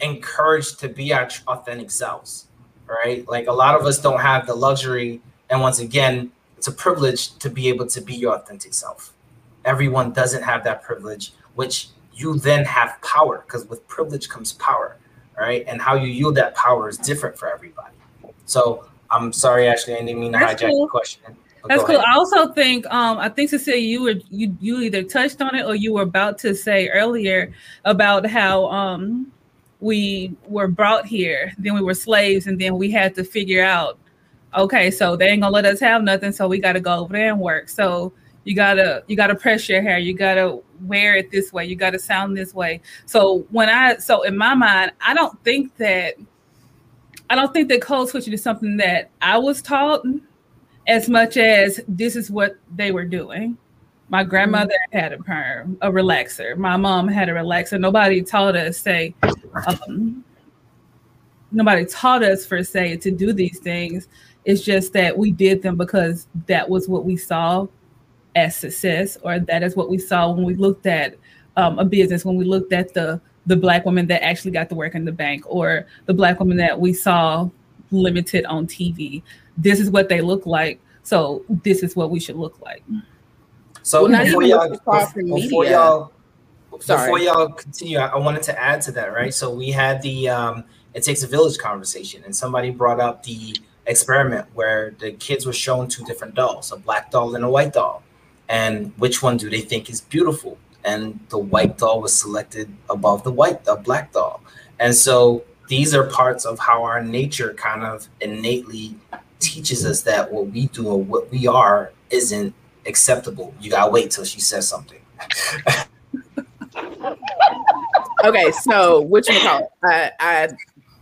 encouraged to be our authentic selves, right? Like a lot of us don't have the luxury, and once again, it's a privilege to be able to be your authentic self. Everyone doesn't have that privilege, which you then have power because with privilege comes power, right? And how you yield that power is different for everybody. So I'm sorry, Ashley, I didn't mean to That's hijack cool. the question. That's cool. Ahead. I also think um I think Cecilia, you were you you either touched on it or you were about to say earlier about how um we were brought here, then we were slaves, and then we had to figure out, okay, so they ain't gonna let us have nothing, so we gotta go over there and work. So you gotta you gotta press your hair, you gotta wear it this way, you gotta sound this way. So when I so in my mind, I don't think that I don't think that code switching is something that I was taught as much as this is what they were doing. My grandmother mm-hmm. had a perm, a relaxer. My mom had a relaxer. Nobody taught us say, um, nobody taught us for say to do these things. It's just that we did them because that was what we saw as success, or that is what we saw when we looked at um, a business, when we looked at the the black woman that actually got to work in the bank or the black woman that we saw limited on TV. This is what they look like. So this is what we should look like. So well, before, y'all, before, y'all, Sorry. before y'all continue, I wanted to add to that, right? So we had the um, it takes a village conversation. And somebody brought up the experiment where the kids were shown two different dolls, a black doll and a white doll. And which one do they think is beautiful? And the white doll was selected above the white, the black doll. And so these are parts of how our nature kind of innately teaches us that what we do or what we are isn't acceptable. You gotta wait till she says something. okay, so which one call I, I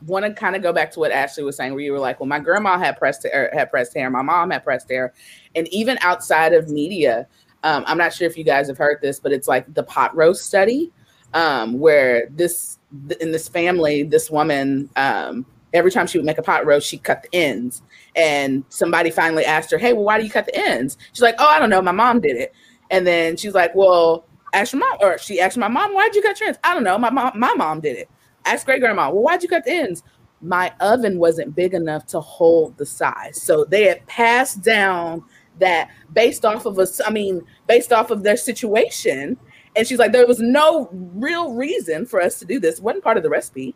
want to kind of go back to what Ashley was saying, where you were like, "Well, my grandma had pressed hair, had pressed hair, my mom had pressed hair," and even outside of media, um, I'm not sure if you guys have heard this, but it's like the pot roast study, um, where this in this family, this woman, um, every time she would make a pot roast, she cut the ends, and somebody finally asked her, "Hey, well, why do you cut the ends?" She's like, "Oh, I don't know, my mom did it," and then she's like, "Well." Ask your mom, or she asked my mom, "Why'd you cut your ends?" I don't know. My mom, my mom did it. Ask great grandma, well, why'd you cut the ends? My oven wasn't big enough to hold the size. So they had passed down that based off of us, I mean, based off of their situation. And she's like, there was no real reason for us to do this. It wasn't part of the recipe.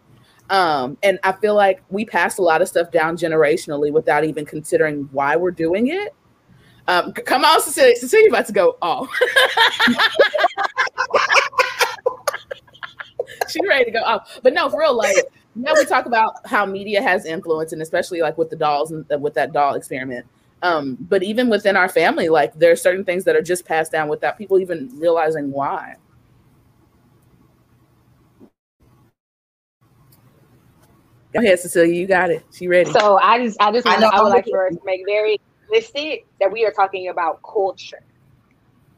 Um, and I feel like we pass a lot of stuff down generationally without even considering why we're doing it. Um, come on, Cecilia. Cecilia about to go off. She's ready to go off. But no, for real, like now we talk about how media has influence, and especially like with the dolls and with that doll experiment. Um, but even within our family, like there are certain things that are just passed down without people even realizing why. Go ahead, Cecilia. You got it. She ready. So I just, I just, I, know, I would like for us to make very explicit that we are talking about culture.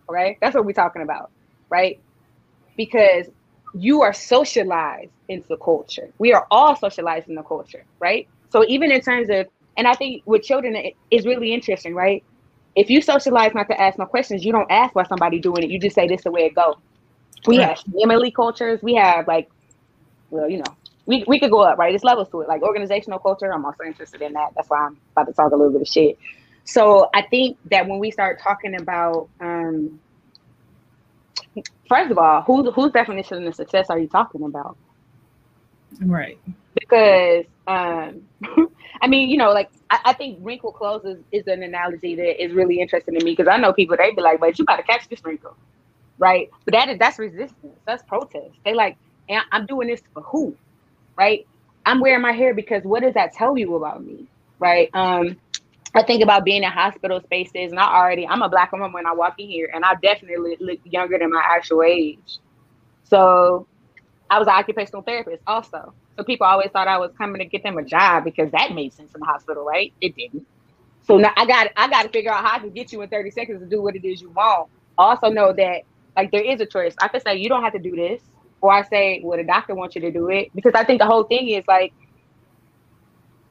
Right? That's what we're talking about, right? Because you are socialized into culture. We are all socialized in the culture, right? So even in terms of, and I think with children, it is really interesting, right? If you socialize not to ask no questions, you don't ask why somebody doing it. You just say this is the way it goes. We right. have family cultures. We have like, well, you know, we, we could go up, right? There's levels to it. Like organizational culture, I'm also interested in that. That's why I'm about to talk a little bit of shit. So I think that when we start talking about um, first of all, who, whose definition of success are you talking about? Right. Because, um, I mean, you know, like I, I, think wrinkle clothes is, is an analogy that is really interesting to me because I know people they be like, "But you got to catch this wrinkle," right? But that is that's resistance. That's protest. They like, I'm doing this for who, right? I'm wearing my hair because what does that tell you about me, right? Um, I think about being in hospital spaces, and I already I'm a black woman when I walk in here, and I definitely look younger than my actual age. So I was an occupational therapist also. So people always thought I was coming to get them a job because that made sense in the hospital, right? It didn't. So now I got I got to figure out how to get you in 30 seconds to do what it is you want. Also know that like there is a choice. I could say you don't have to do this, or I say, well, the doctor wants you to do it because I think the whole thing is like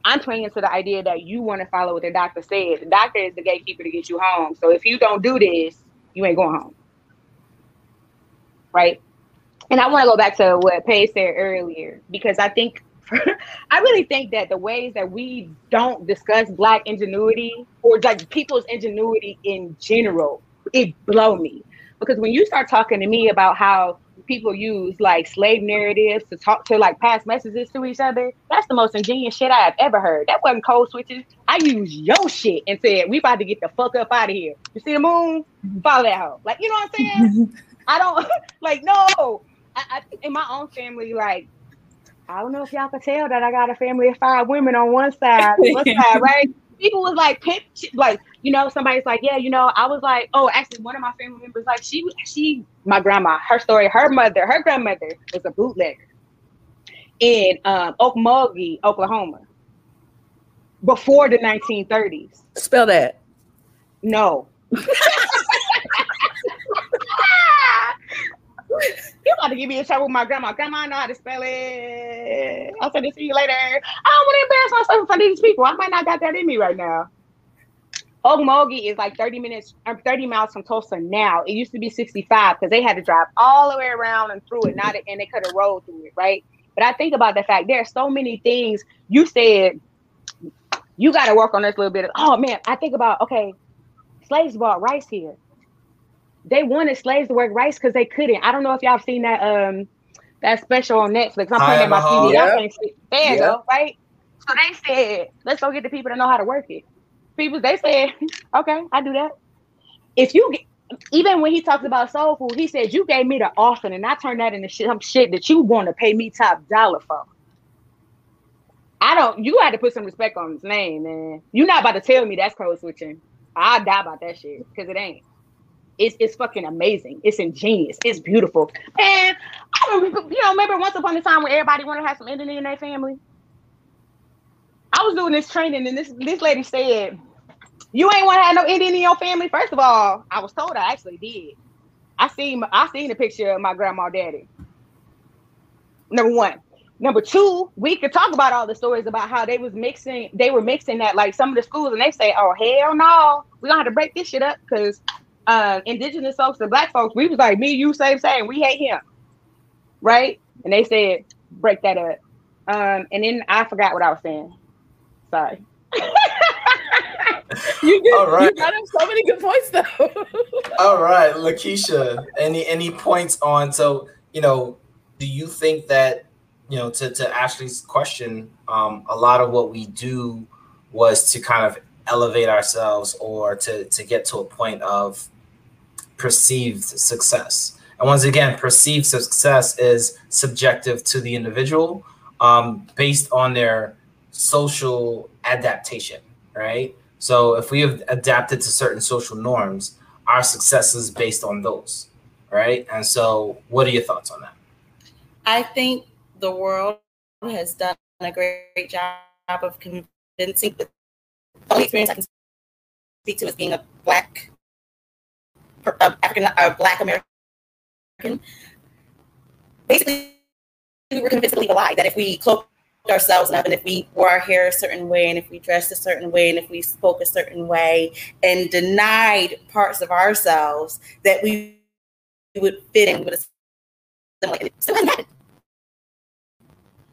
I'm playing into the idea that you want to follow what the doctor said. The doctor is the gatekeeper to get you home. So if you don't do this, you ain't going home. Right? And I want to go back to what Paige said earlier because I think I really think that the ways that we don't discuss black ingenuity or like people's ingenuity in general, it blow me. Because when you start talking to me about how people use like slave narratives to talk to like pass messages to each other. That's the most ingenious shit I have ever heard. That wasn't code switches. I used your shit and said, we about to get the fuck up out of here. You see the moon? Mm-hmm. Follow that hoe. Like, you know what I'm saying? Mm-hmm. I don't like no. I, I in my own family, like I don't know if y'all can tell that I got a family of five women on one side, one side, right? People was like, like you know, somebody's like, yeah, you know, I was like, oh, actually, one of my family members, like, she, she, my grandma, her story, her mother, her grandmother was a bootlegger in um, Okmulgee, Oklahoma, before the 1930s. Spell that. No. you about to give me a trouble with my grandma. Grandma, I know how to spell it. I'll send it to you later. I don't want to embarrass myself in front of these people. I might not got that in me right now. Okmulgee is like 30 minutes, or um, 30 miles from Tulsa now. It used to be 65 because they had to drive all the way around and through it, not and they could have rolled through it, right? But I think about the fact there are so many things you said you got to work on this a little bit. Oh man, I think about okay, slaves bought rice here. They wanted slaves to work rice because they couldn't. I don't know if y'all have seen that um that special on Netflix. I'm playing at my TV. Yeah. I can't see. There you go, right? So they said, let's go get the people that know how to work it. People, they said, okay, I do that. If you even when he talks about soul food, he said you gave me the offer and I turned that into some shit that you want to pay me top dollar for. I don't. You had to put some respect on his name, man. You're not about to tell me that's code switching. I die about that shit because it ain't. It's it's fucking amazing. It's ingenious. It's beautiful. And I don't, you know, remember once upon a time when everybody wanted to have some Indian in their family. I was doing this training, and this this lady said, "You ain't want to have no Indian in your family." First of all, I was told I actually did. I seen I seen a picture of my grandma, daddy. Number one. Number two, we could talk about all the stories about how they was mixing, they were mixing that like some of the schools, and they say, "Oh hell no, we gonna have to break this shit up because uh, indigenous folks and black folks, we was like me, you, same, same. We hate him, right? And they said break that up. Um, and then I forgot what I was saying. Sorry. you All right. you got so many good points though. All right, Lakeisha, any any points on so you know, do you think that you know to, to Ashley's question, um, a lot of what we do was to kind of elevate ourselves or to to get to a point of perceived success. And once again, perceived success is subjective to the individual um, based on their social adaptation, right? So if we have adapted to certain social norms, our success is based on those, right? And so, what are your thoughts on that? I think the world has done a great job of convincing the only experience I can speak to is being a black African uh, Black American. Basically, we were convinced to believe a lie that if we cloaked ourselves up and if we wore our hair a certain way and if we dressed a certain way and if we spoke a certain way and denied parts of ourselves that we would fit in with a it still.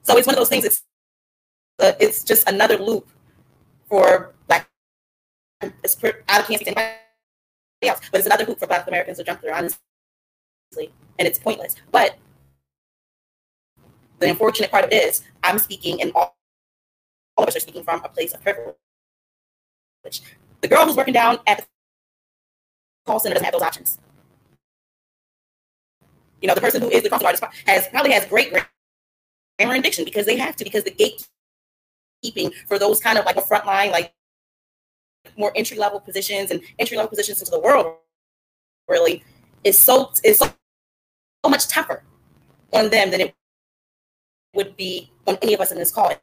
So it's one of those things. It's uh, it's just another loop for black. It's of can't anybody else. But it's another hoop for Black Americans to jump through, honestly, and it's pointless. But the unfortunate part of it is, I'm speaking, and all, all of us are speaking from a place of privilege. The girl who's working down at the call center doesn't have those options. You know, the person who is the consul artist has probably has great grammar and diction because they have to, because the gatekeeping for those kind of like a frontline, like more entry level positions and entry level positions into the world really is so is so much tougher on them than it would be on any of us in this call.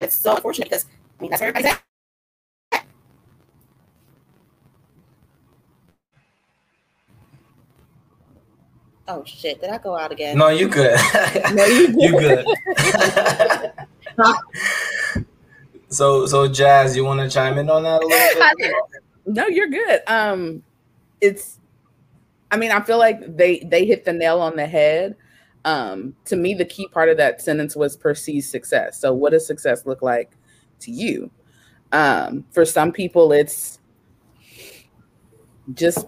It's so unfortunate because I mean that's where everybody's at. Oh shit! Did I go out again? No, you good. no, you good. you good. So, so Jazz, you want to chime in on that a little bit? no, you're good. Um, it's, I mean, I feel like they they hit the nail on the head. Um, to me, the key part of that sentence was perceived success. So, what does success look like to you? Um, for some people, it's just,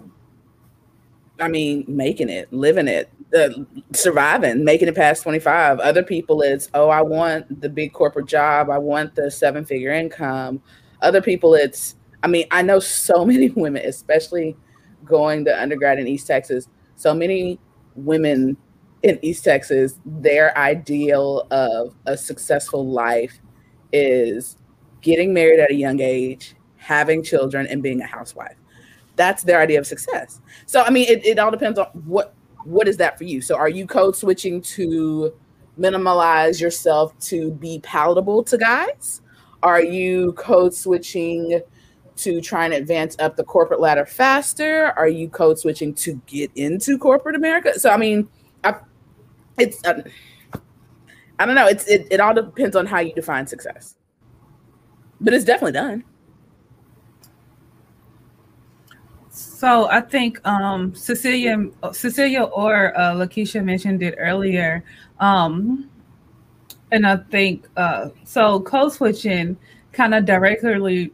I mean, making it, living it, uh, surviving, making it past 25. Other people, it's, oh, I want the big corporate job. I want the seven figure income. Other people, it's, I mean, I know so many women, especially going to undergrad in East Texas, so many women in East Texas, their ideal of a successful life is getting married at a young age, having children, and being a housewife. That's their idea of success. So, I mean, it, it all depends on what what is that for you? So are you code switching to minimalize yourself to be palatable to guys? Are you code switching to try and advance up the corporate ladder faster? Are you code switching to get into corporate America? So I mean, it's uh, I don't know. It's it, it all depends on how you define success, but it's definitely done. So I think um, Cecilia, Cecilia or uh, Lakeisha mentioned it earlier, um, and I think uh, so. Code switching kind of directly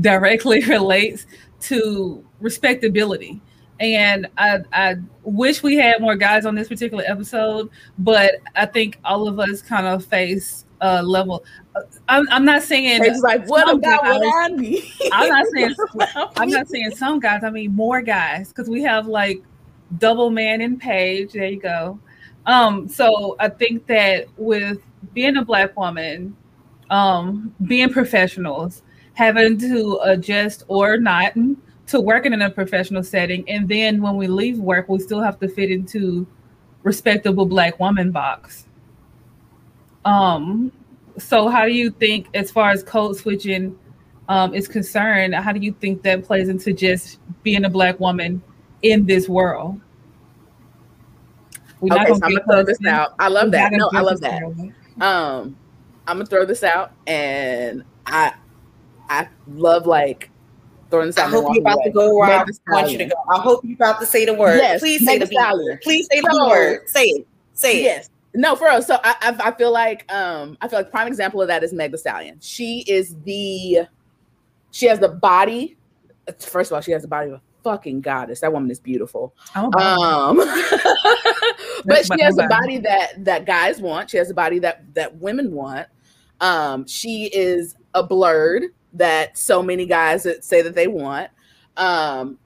directly relates to respectability. And I, I wish we had more guys on this particular episode, but I think all of us kind of face a level. I'm, I'm not saying it's like what about guys, what I need? I'm not saying I'm not saying some guys. I mean more guys because we have like double man in Paige. There you go. Um, so I think that with being a black woman, um, being professionals, having to adjust or not to working in a professional setting, and then when we leave work, we still have to fit into respectable black woman box. Um, so how do you think, as far as code switching um, is concerned, how do you think that plays into just being a black woman in this world? We're okay, so I'm gonna throw this in. out. I love that. No, I love that. Um, I'm gonna throw this out, and I, I love like throwing this out. I hope you're about away. to go where I want you to go. I hope you're about to say the word. Yes, Please say the word. Please say the word. Say it. Say it. Yes. No, for us. So I, I, I feel like um I feel like prime example of that is Meg Thee Stallion. She is the she has the body. First of all, she has the body of a fucking goddess. That woman is beautiful. Oh, um, but she has a body that that guys want. She has a body that that women want. Um, she is a blurred that so many guys that say that they want. Um,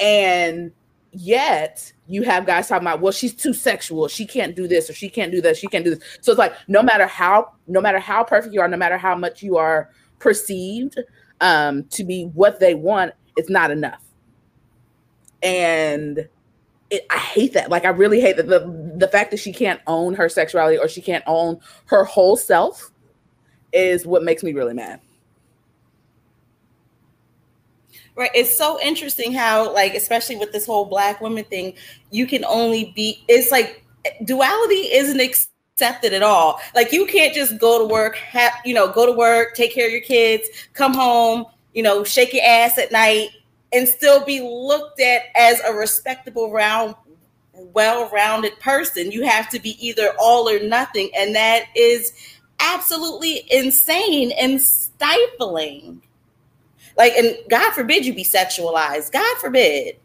and yet you have guys talking about, well, she's too sexual. She can't do this or she can't do that. She can't do this. So it's like no matter how, no matter how perfect you are, no matter how much you are perceived um, to be what they want, it's not enough. And it, I hate that. Like I really hate that the the fact that she can't own her sexuality or she can't own her whole self is what makes me really mad. Right. It's so interesting how, like, especially with this whole black woman thing, you can only be, it's like duality isn't accepted at all. Like, you can't just go to work, have, you know, go to work, take care of your kids, come home, you know, shake your ass at night, and still be looked at as a respectable, round, well rounded person. You have to be either all or nothing. And that is absolutely insane and stifling. Like, and God forbid you be sexualized. God forbid.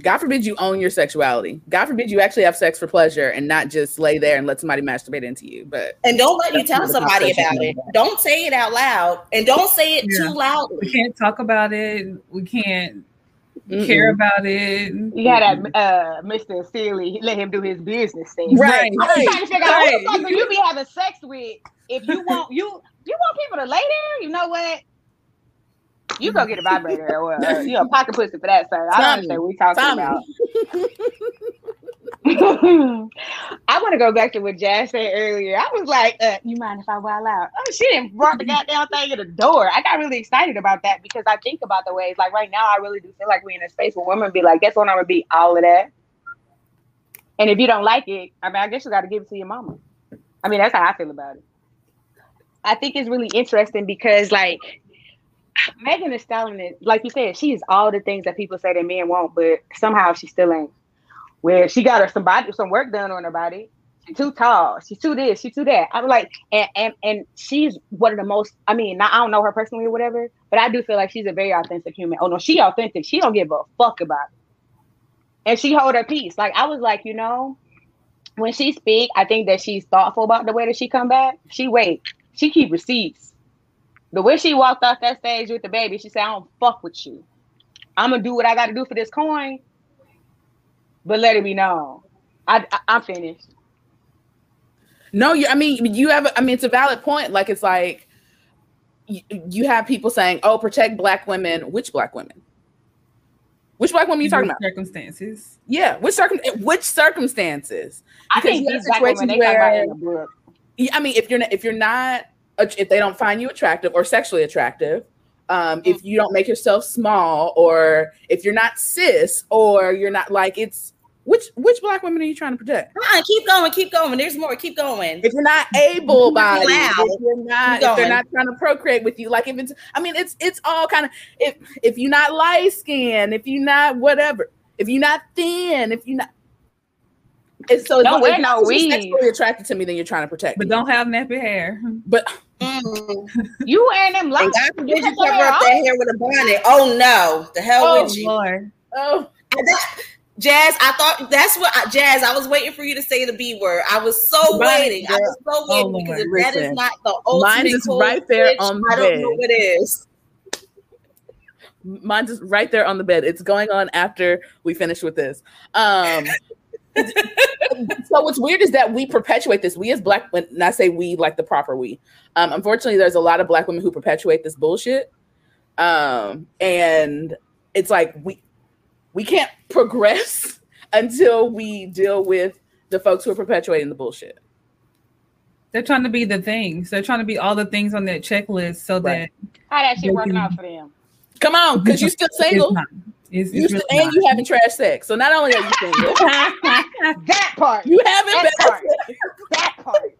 God forbid you own your sexuality. God forbid you actually have sex for pleasure and not just lay there and let somebody masturbate into you. But and don't let you tell somebody about it. Don't say it out loud and don't say it yeah. too loudly. We can't talk about it. We can't Mm-mm. care about it. You got that uh, Mr. Sealy, let him do his business thing. Right. I'm right. trying to figure right. out who you be having sex with if you want you you want people to lay there? You know what? You go get a vibrator or uh, you know pocket pussy for that, sir. I don't understand what we talking Tommy. about. I want to go back to what Jazz said earlier. I was like, uh, "You mind if I wild out?" Oh, she didn't brought the goddamn thing at the door. I got really excited about that because I think about the ways, like right now, I really do feel like we're in a space where women be like, "Guess what? I'm gonna be all of that." And if you don't like it, I mean, I guess you got to give it to your mama. I mean, that's how I feel about it. I think it's really interesting because like Megan Thee Stallion is like you said, she is all the things that people say that men won't, but somehow she still ain't. Where she got her some body, some work done on her body. She's too tall. She's too this. She's too that. I'm like, and and and she's one of the most. I mean, I don't know her personally or whatever, but I do feel like she's a very authentic human. Oh no, she authentic. She don't give a fuck about it, and she hold her peace. Like I was like, you know, when she speak, I think that she's thoughtful about the way that she come back. She wait she keep receipts. The way she walked off that stage with the baby, she said, I don't fuck with you. I'm gonna do what I gotta do for this coin, but let it be known. I, I am finished. No, you I mean you have I mean it's a valid point. Like it's like you, you have people saying, Oh, protect black women. Which black women? Which black women are you talking about? Circumstances. Yeah, which circum which circumstances? Because I think these black women they where, come in the book. I mean, if you're not, if you're not, if they don't find you attractive or sexually attractive, um, if you don't make yourself small, or if you're not cis, or you're not like it's which which black women are you trying to protect? Come on, keep going, keep going. There's more. Keep going. If you're not able bodied, if you're not, if they're not trying to procreate with you, like if it's, I mean, it's it's all kind of if if you're not light skinned, if you're not whatever, if you're not thin, if you're not and so don't wear no weed. Sexually attracted to me, then you're trying to protect. But me. don't have nappy hair. But Mm. You wearing them locks? God forbid you cover up that hair with a bonnet. Oh no, the hell oh, with you. Lord. Oh, Jazz, I thought that's what I, Jazz. I was waiting for you to say the B word. I was so right, waiting. Girl. I was so waiting oh, because if listen. that is not the ultimate mine is right there pitch, on the I don't know what it is. Mine's just right there on the bed. It's going on after we finish with this. Um, so what's weird is that we perpetuate this. We as black when I say we like the proper we. Um, unfortunately, there's a lot of black women who perpetuate this bullshit. Um, and it's like we we can't progress until we deal with the folks who are perpetuating the bullshit. They're trying to be the things. They're trying to be all the things on that checklist so right. that how that shit working out for them. Come on, because you're still single. It's, it's, you really and not. you having trash sex. So not only are you single, that part you haven't that part. that part,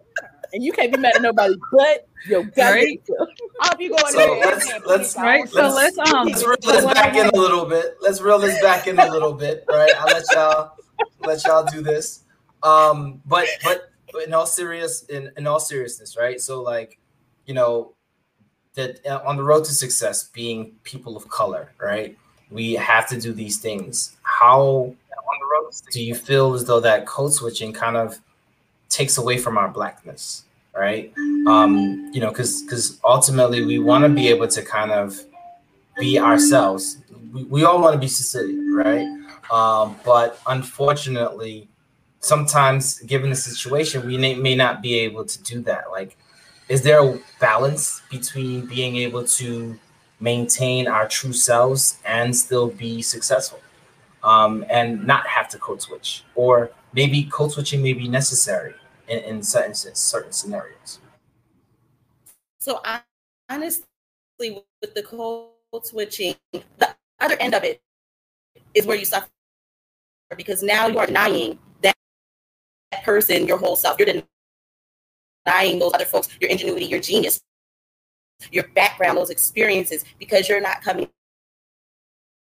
and you can't be mad at nobody but your right. I'll be going so let's let's right. Let's, so let's um let's reel this back in a little bit. Let's reel this back in a little bit. Right. I'll let y'all let y'all do this. Um, but but but in all serious in, in all seriousness, right? So like, you know, that uh, on the road to success, being people of color, right? We have to do these things. How on the roads do you feel as though that code switching kind of takes away from our blackness, right? Um, you know, because because ultimately we want to be able to kind of be ourselves. We, we all want to be Sicilian, right? Um, but unfortunately, sometimes given the situation, we may, may not be able to do that. Like, is there a balance between being able to maintain our true selves and still be successful. Um, and not have to code switch. Or maybe code switching may be necessary in, in certain, certain scenarios. So honestly with the code switching the other end of it is where you suffer. Because now you are denying that person your whole self. You're denying those other folks your ingenuity your genius your background, those experiences, because you're not coming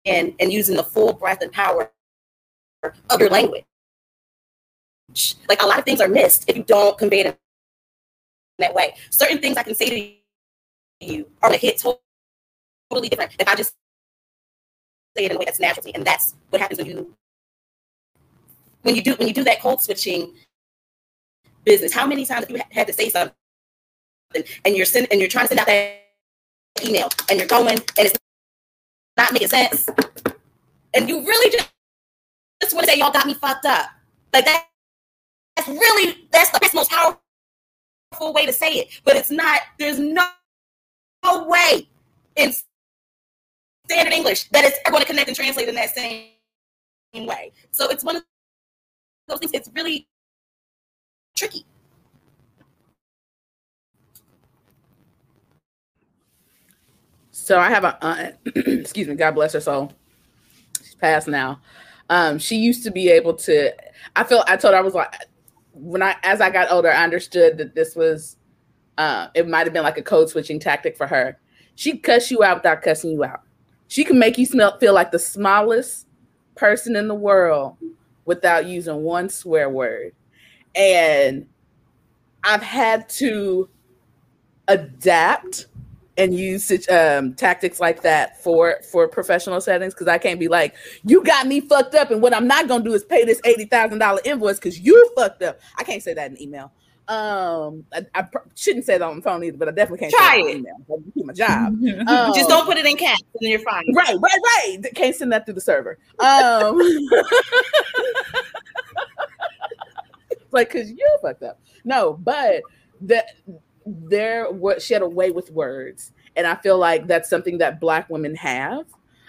in and using the full breadth and power of your language. Like a lot of things are missed if you don't convey it in that way. Certain things I can say to you are going to hit totally different if I just say it in a way that's natural and that's what happens when you when you do when you do that code switching business. How many times have you had to say something and you're sending and you're trying to send out that email and you're going and it's not making sense. And you really just, just want to say y'all got me fucked up. Like that that's really that's the best most powerful way to say it. But it's not, there's no, no way in standard English that it's going to connect and translate in that same way. So it's one of those things, it's really tricky. So I have a aunt, excuse me, God bless her soul. She's passed now. Um, she used to be able to. I feel. I told her I was like, when I as I got older, I understood that this was. Uh, it might have been like a code switching tactic for her. She cuss you out without cussing you out. She can make you smell feel like the smallest person in the world without using one swear word. And I've had to adapt and use um, tactics like that for for professional settings because I can't be like, you got me fucked up, and what I'm not gonna do is pay this eighty thousand dollar invoice because you fucked up. I can't say that in email. Um, I, I pr- shouldn't say that on the phone either, but I definitely can't try it. in email. I keep my job. um, Just don't put it in caps, and you're fine. Right, right, right. Can't send that through the server. Um, like because you fucked up. No, but that there what she had a way with words. And i feel like that's something that black women have.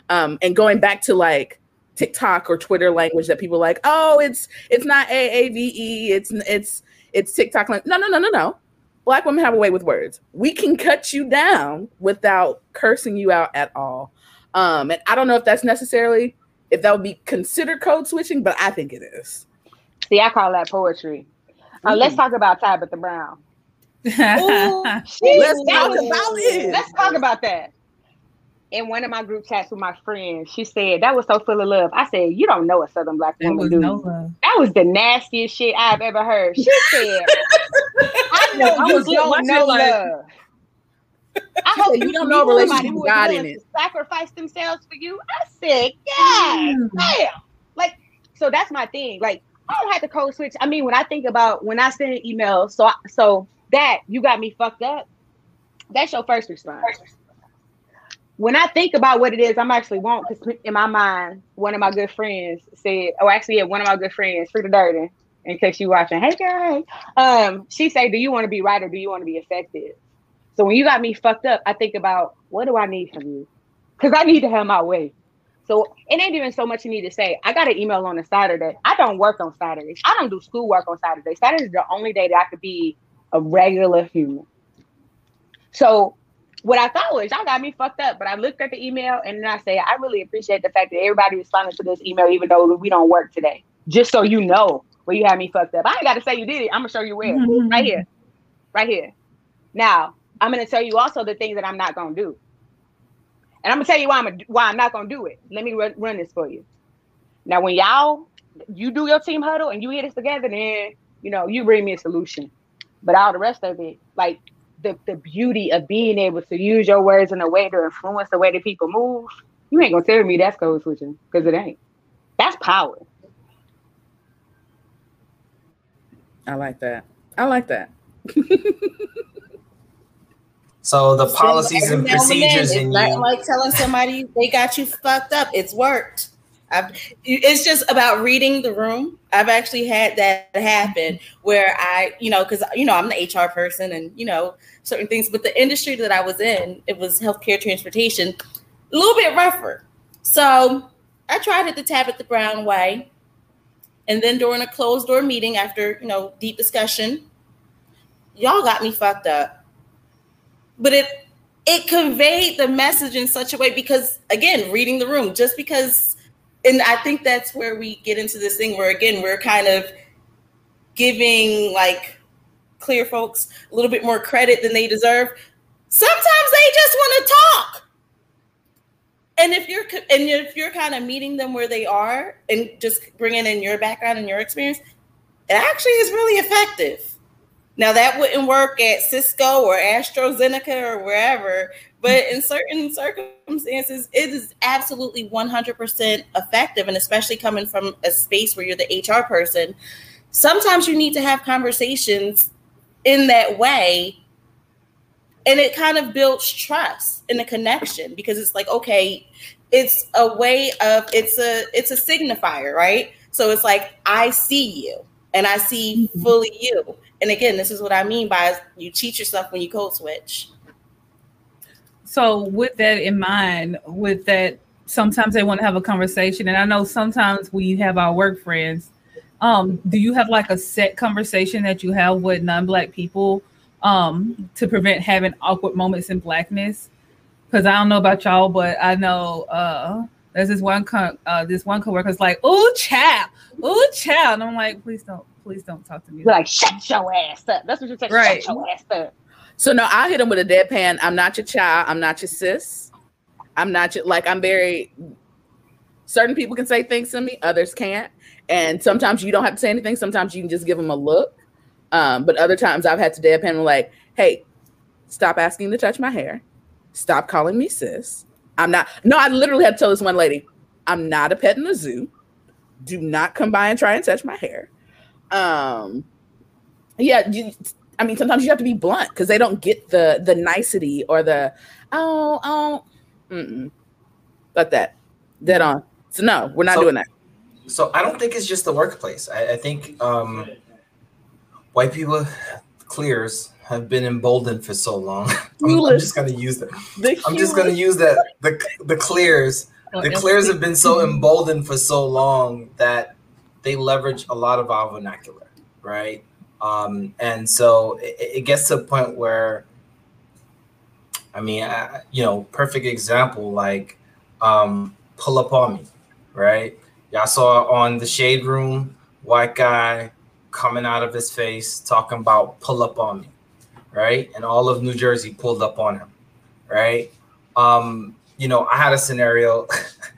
Um and going back to like tiktok or twitter language that people like oh it's it's not aave it's it's it's tiktok like no no no no no. Black women have a way with words. We can cut you down without cursing you out at all. Um and i don't know if that's necessarily if that would be considered code switching but i think it is. See i call that poetry. Uh, let's talk about tabitha brown Ooh, let's talk about it. Let's talk about that. In one of my group chats with my friends, she said that was so full of love. I said, "You don't know a Southern black woman, do no That was the nastiest shit I've ever heard." She said, "I know I was don't know love." I hope you, you don't know relationship who God in it. Sacrifice themselves for you. I said, yeah, mm. damn. Like, so that's my thing. Like, I don't have to code switch. I mean, when I think about when I send an email, so so that you got me fucked up. That's your first response. When I think about what it is, I'm actually won't because in my mind, one of my good friends said, oh, actually, yeah, one of my good friends, Frida Durden, in case you watching, hey girl, um, she said, do you want to be right or do you want to be effective? So when you got me fucked up, I think about what do I need from you? Because I need to have my way. So it ain't even so much you need to say. I got an email on a Saturday. I don't work on Saturdays. I don't do school work on Saturdays. Saturdays is the only day that I could be a regular human. So what I thought was y'all got me fucked up, but I looked at the email and then I say I really appreciate the fact that everybody responded to this email, even though we don't work today. Just so you know where you had me fucked up. I ain't got to say you did it. I'm gonna show you where. Mm-hmm. Right here, right here. Now I'm gonna tell you also the things that I'm not gonna do. And I'm gonna tell you why I'm a, why I'm not gonna do it. Let me run, run this for you. Now, when y'all you do your team huddle and you hit this together, then you know you bring me a solution. But all the rest of it, like the the beauty of being able to use your words in a way to influence the way that people move, you ain't gonna tell me that's code switching because it ain't. That's power. I like that. I like that. So the policies and procedures in you, like telling somebody they got you fucked up. It's worked. I've, it's just about reading the room. I've actually had that happen where I, you know, because you know I'm the HR person and you know certain things, but the industry that I was in, it was healthcare transportation, a little bit rougher. So I tried it to Tabitha Brown way, and then during a closed door meeting after you know deep discussion, y'all got me fucked up but it it conveyed the message in such a way because again reading the room just because and i think that's where we get into this thing where again we're kind of giving like clear folks a little bit more credit than they deserve. Sometimes they just want to talk. And if you're and if you're kind of meeting them where they are and just bringing in your background and your experience it actually is really effective. Now that wouldn't work at Cisco or AstraZeneca or wherever, but in certain circumstances, it is absolutely 100% effective. And especially coming from a space where you're the HR person, sometimes you need to have conversations in that way. And it kind of builds trust and a connection because it's like, okay, it's a way of it's a it's a signifier, right? So it's like I see you and I see mm-hmm. fully you and again, this is what I mean by you cheat yourself when you code switch. So, with that in mind, with that, sometimes they want to have a conversation, and I know sometimes we have our work friends. Um, do you have like a set conversation that you have with non-black people um, to prevent having awkward moments in blackness? Because I don't know about y'all, but I know uh, there's this one co- uh, this one coworker's like, "Oh, child, oh, child," and I'm like, "Please don't, please don't talk to me. You're like, shut your ass up. That's what you say. Right. Shut your ass up. So no, I'll hit him with a deadpan. I'm not your child. I'm not your sis. I'm not your like. I'm very. Certain people can say things to me, others can't, and sometimes you don't have to say anything. Sometimes you can just give them a look. Um, but other times I've had to deadpan like, "Hey, stop asking to touch my hair. Stop calling me sis. I'm not. No, I literally had to tell this one lady, I'm not a pet in the zoo. Do not come by and try and touch my hair um yeah you, i mean sometimes you have to be blunt because they don't get the the nicety or the oh oh mm-mm. but that dead on. So no we're not so, doing that. so i don't think it's just the workplace. I, I think um white people clears have been emboldened for so long. I'm, I'm, just gonna use that. I'm just gonna use that the the clears the clears have been so emboldened for so long that they leverage a lot of our vernacular, right? Um, and so it, it, gets to a point where, I mean, I, you know, perfect example like um, pull up on me, right? Y'all saw on the shade room, white guy coming out of his face talking about pull up on me, right? And all of New Jersey pulled up on him, right? Um, you know, I had a scenario.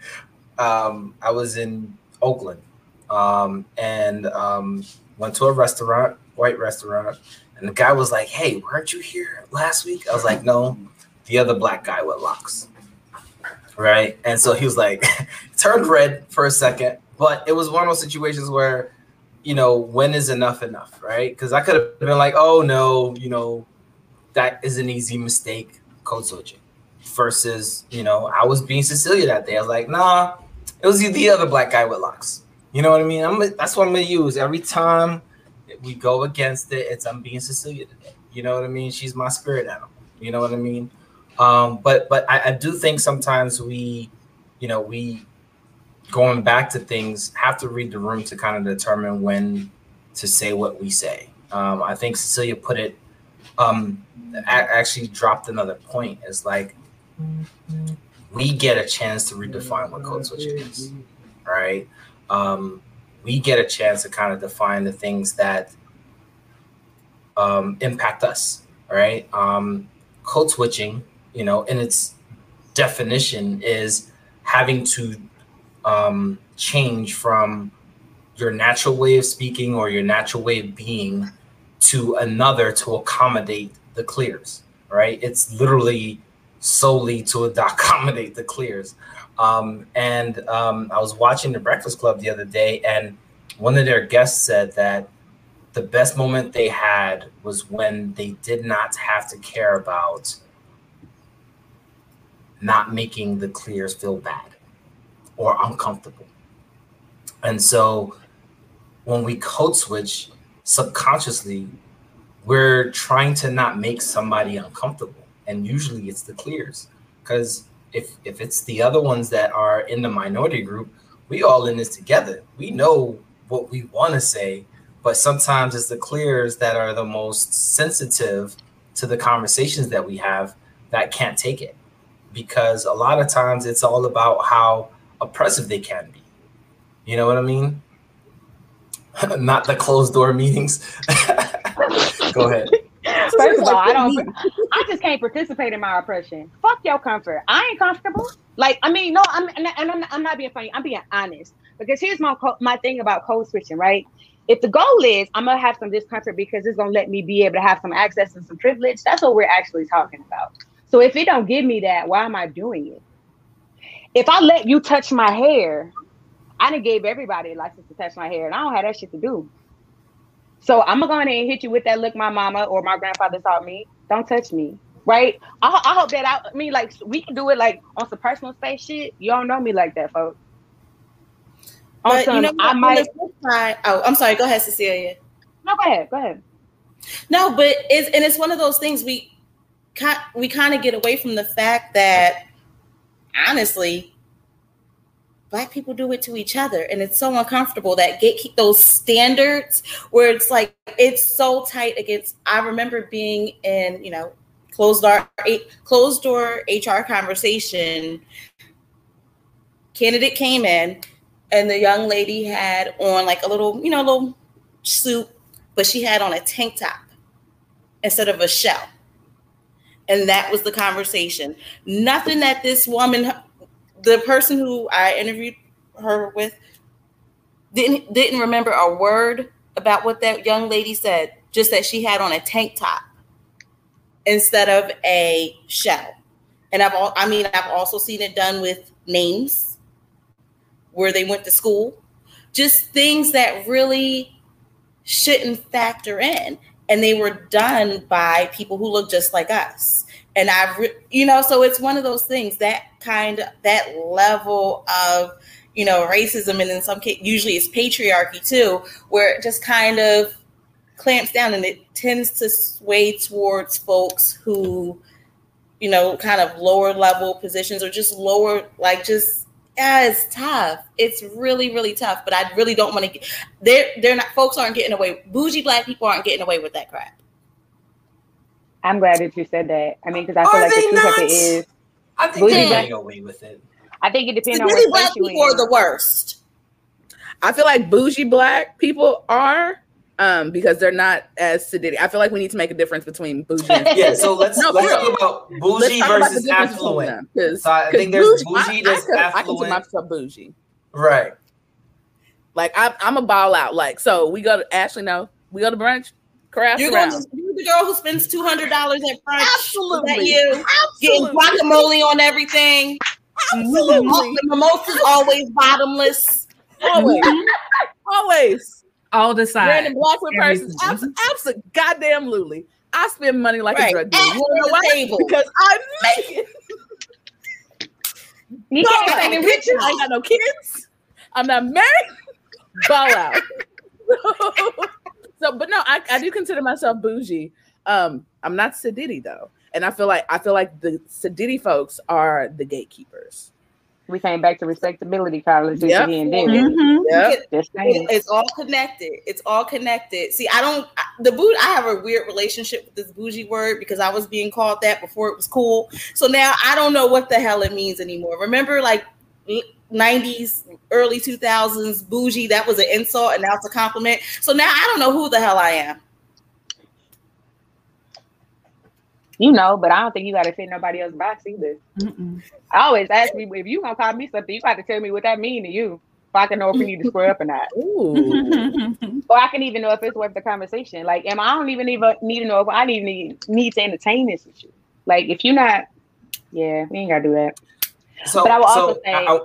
um, I was in Oakland um, and um, went to a restaurant, white restaurant, and the guy was like, "Hey, weren't you here last week?" I was like, "No, the other black guy with locks. Right. And so he was like, turned red for a second, but it was one of those situations where, you know, when is enough enough, right? Because I could have been like, oh no, you know, that is an easy mistake, code switching. Versus, you know, I was being Cecilia that day. I was like, nah, it was the other black guy with locks. You know what I mean? I'm, that's what I'm gonna use every time we go against it. It's I'm being Cecilia today. You know what I mean? She's my spirit animal. You know what I mean? Um, but but I, I do think sometimes we, you know, we going back to things have to read the room to kind of determine when to say what we say. Um, I think Cecilia put it um, actually dropped another point. It's like we get a chance to redefine what code switching is, right? Um, we get a chance to kind of define the things that um, impact us, right? Um, code switching, you know, in its definition is having to um, change from your natural way of speaking or your natural way of being to another to accommodate the clears, right? It's literally solely to accommodate the clears. Um, and um, I was watching the Breakfast Club the other day, and one of their guests said that the best moment they had was when they did not have to care about not making the clears feel bad or uncomfortable. And so when we code switch subconsciously, we're trying to not make somebody uncomfortable. And usually it's the clears. Because if if it's the other ones that are in the minority group, we all in this together. We know what we want to say, but sometimes it's the clears that are the most sensitive to the conversations that we have that can't take it. Because a lot of times it's all about how oppressive they can be. You know what I mean? Not the closed door meetings. Go ahead. First of all, I don't. I just can't participate in my oppression. Fuck your comfort. I ain't comfortable. Like, I mean, no, I'm and I'm, I'm not being funny. I'm being honest because here's my my thing about code switching. Right? If the goal is I'm gonna have some discomfort because it's gonna let me be able to have some access and some privilege, that's what we're actually talking about. So if it don't give me that, why am I doing it? If I let you touch my hair, I done gave everybody a license to touch my hair, and I don't have that shit to do. So I'm gonna go ahead and hit you with that look my mama or my grandfather taught me. Don't touch me. Right? I, I hope that I, I mean like we can do it like on some personal space shit. You don't know me like that, folks. But some, you know, I might. Side, oh, I'm sorry. Go ahead, Cecilia. No, go ahead. Go ahead. No, but it's and it's one of those things we we kind of get away from the fact that honestly black people do it to each other and it's so uncomfortable that get those standards where it's like it's so tight against i remember being in you know closed door closed door hr conversation. Candidate came in and the young lady had on like a little you know little suit but she had on a tank top instead of a shell. And that was the conversation. Nothing that this woman the person who I interviewed her with didn't didn't remember a word about what that young lady said, just that she had on a tank top instead of a shell. And I've all, I mean I've also seen it done with names where they went to school. Just things that really shouldn't factor in and they were done by people who look just like us and I've, you know, so it's one of those things that kind of that level of, you know, racism, and in some case, usually it's patriarchy too, where it just kind of clamps down and it tends to sway towards folks who, you know, kind of lower level positions or just lower, like just yeah, it's tough. It's really, really tough. But I really don't want to. Get, they're they're not. Folks aren't getting away. Bougie black people aren't getting away with that crap. I'm glad that you said that. I mean, because I feel like the truth of it is, I think they're getting away with it. I think it depends on really black people are the worst. I feel like bougie black people are um because they're not as sedated. I feel like we need to make a difference between bougie and yeah. So let's no, let's talk about bougie versus about affluent. So I think there's bougie, bougie I, I, affluent. I myself bougie. Right. Like I'm, I'm a ball out. Like so, we go to Ashley. No, we go to brunch. Craft you're going to, you're the girl who spends two hundred dollars at brunch? Absolutely. That you getting guacamole on everything? Absolutely. Mm-hmm. The mimosa's always bottomless. Always. Mm-hmm. Always. All the sides. Random black with persons. Absolutely. Absolutely. Goddamn Luli. I spend money like Right. a drug dealer. You At know the why? table. Because I make it. You Ball can't out. say the I got no kids. I'm not married. Ball out. so, but no, I, I do consider myself bougie. Um, I'm not Sadiddy though, and I feel like I feel like the Sadiddy folks are the gatekeepers. We came back to respectability college Yep. again, didn't we? Mhm. Yeah, Just saying. It's all connected. It's all connected. See, I don't I- the boot. I have a weird relationship with this bougie word because I was being called that before it was cool. So now I don't know what the hell it means anymore. Remember, like '90s, early 2000s, bougie. That was an insult, and now it's a compliment. So now I don't know who the hell I am. You know, but I don't think you got to fit nobody else's box either. Mm-mm. I always ask me if you gonna call me something, you got to tell me what that mean to you, if I can know if we need to square up or not, Ooh. or I can even know if it's worth the conversation. Like, am I don't even even need to know if I need need need to entertain this with you. Like, if you're not, yeah, we ain't gotta do that. So, But I will so also say- I,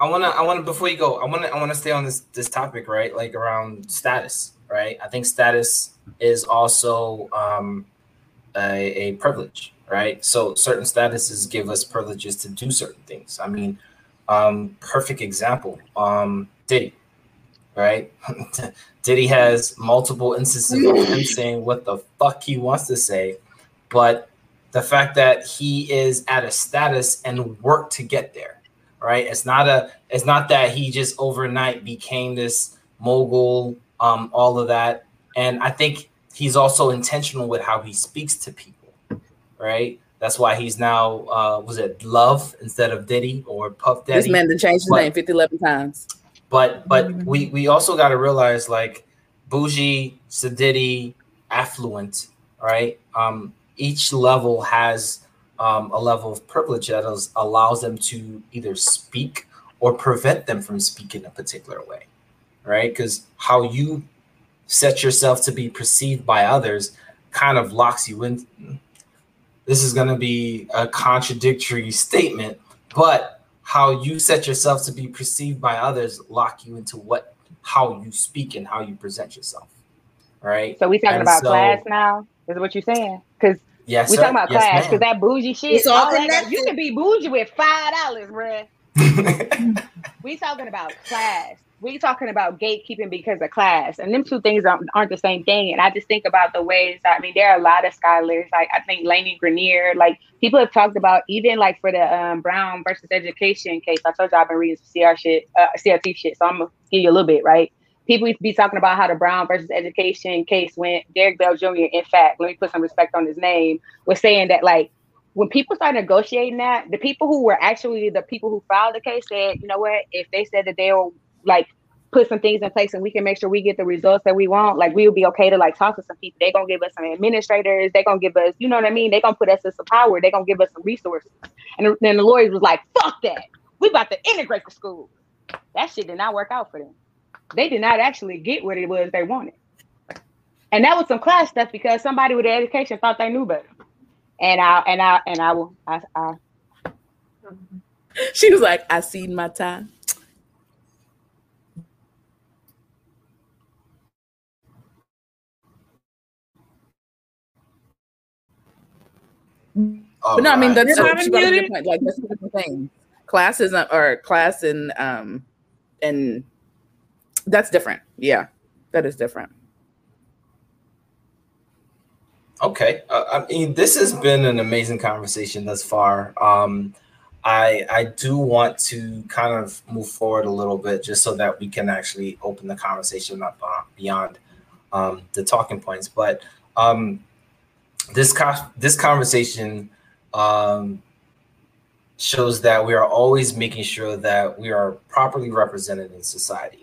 I, wanna, I wanna before you go, I wanna, I wanna stay on this this topic, right? Like around status, right? I think status is also um, a, a privilege, right? So certain statuses give us privileges to do certain things. I mean, um, perfect example, um, Diddy, right? Diddy has multiple instances of him saying what the fuck he wants to say, but the fact that he is at a status and work to get there right? It's not a it's not that he just overnight became this mogul um all of that. And i think he's also intentional with how he speaks to people right? That's why he's now uh was it love instead of diddy or puff daddy? This man to change his But- name 50, 11 times. but but we we also got to realize like bougie sadiddy affluent right? Um each level has um, a level of privilege that is, allows them to either speak or prevent them from speaking a particular way right because how you set yourself to be perceived by others kind of locks you in this is going to be a contradictory statement but how you set yourself to be perceived by others lock you into what how you speak and how you present yourself right So we talking And about so- class now? Is what you're saying? Because yes we sir. talking about Yes, class. Because that bougie shit. It's all all that- you can be bougie with five dollars, bruh. We talking about class. We talking about gatekeeping because of class, and them two things aren't, aren't the same thing. And I just think about the ways. I mean, there are a lot of scholars. Like I think Lani Guinier. Like people have talked about even like for the um, Brown versus Education case. I told you I've been reading some CR shit, uh, CRT shit. So I'm gonna give you a little bit, right? People used to be talking about how the Brown versus Education case went. Derrick Bell Jr. In fact, let me put some respect on his name. Was saying that like when people started negotiating that, the people who were actually the people who filed the case said, you know what, if they said that they'll like put some things in place and we can make sure we get the results that we want, like we will be okay to like talk to some people. They're gonna give us some administrators, they're gonna give us, you know what I mean? They're gonna put us in some power, they're gonna give us some resources. And then the lawyers was like, fuck that. We about to integrate the school. That shit did not work out for them. They did not actually get what it was they wanted. And that was some class stuff because somebody with an education thought they knew better. And I and I and I will I, I She was like, I seen my time. All but no, I mean that's You're so, she brought up a muted. good point. Like that's a different thing. Class isn't or class and um and that's different. Yeah, that is different. Okay. Uh, I mean, this has been an amazing conversation thus far. Um, I I do want to kind of move forward a little bit just so that we can actually open the conversation up uh, beyond um, the talking points. But um, this co- this conversation um, shows that we are always making sure that we are properly represented in society,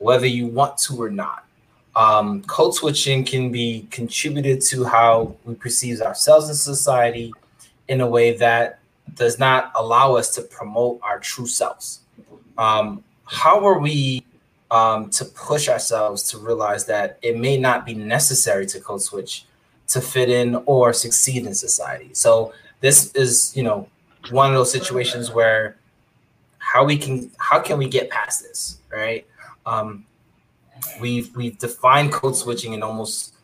whether you want to or not um, code switching can be contributed to how we perceive ourselves in society in a way that does not allow us to promote our true selves. Um, how are we um, to push ourselves to realize that it may not be necessary to code switch to fit in or succeed in society. So this is, you know, one of those situations where how we can how can we get past this, right? Um, we've we've defined code switching in almost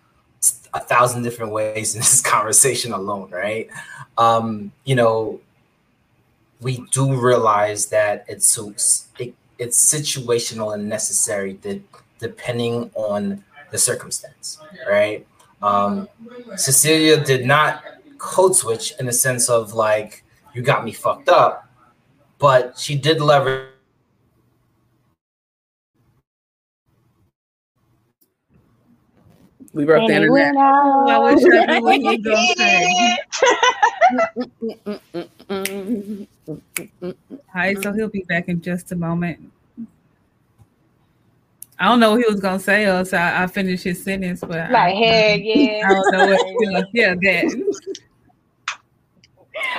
a thousand different ways in this conversation alone, right? Um, you know, we do realize that it's it, it's situational and necessary that depending on the circumstance, right? Um, Cecilia did not code switch in the sense of like you got me fucked up, but she did leverage. We broke the internet. I wish I knew what All right, so he'll be back in just a moment. I don't know what he was gonna say, or so I, I finished his sentence, but like, hey, yeah, I don't know what. yeah, that.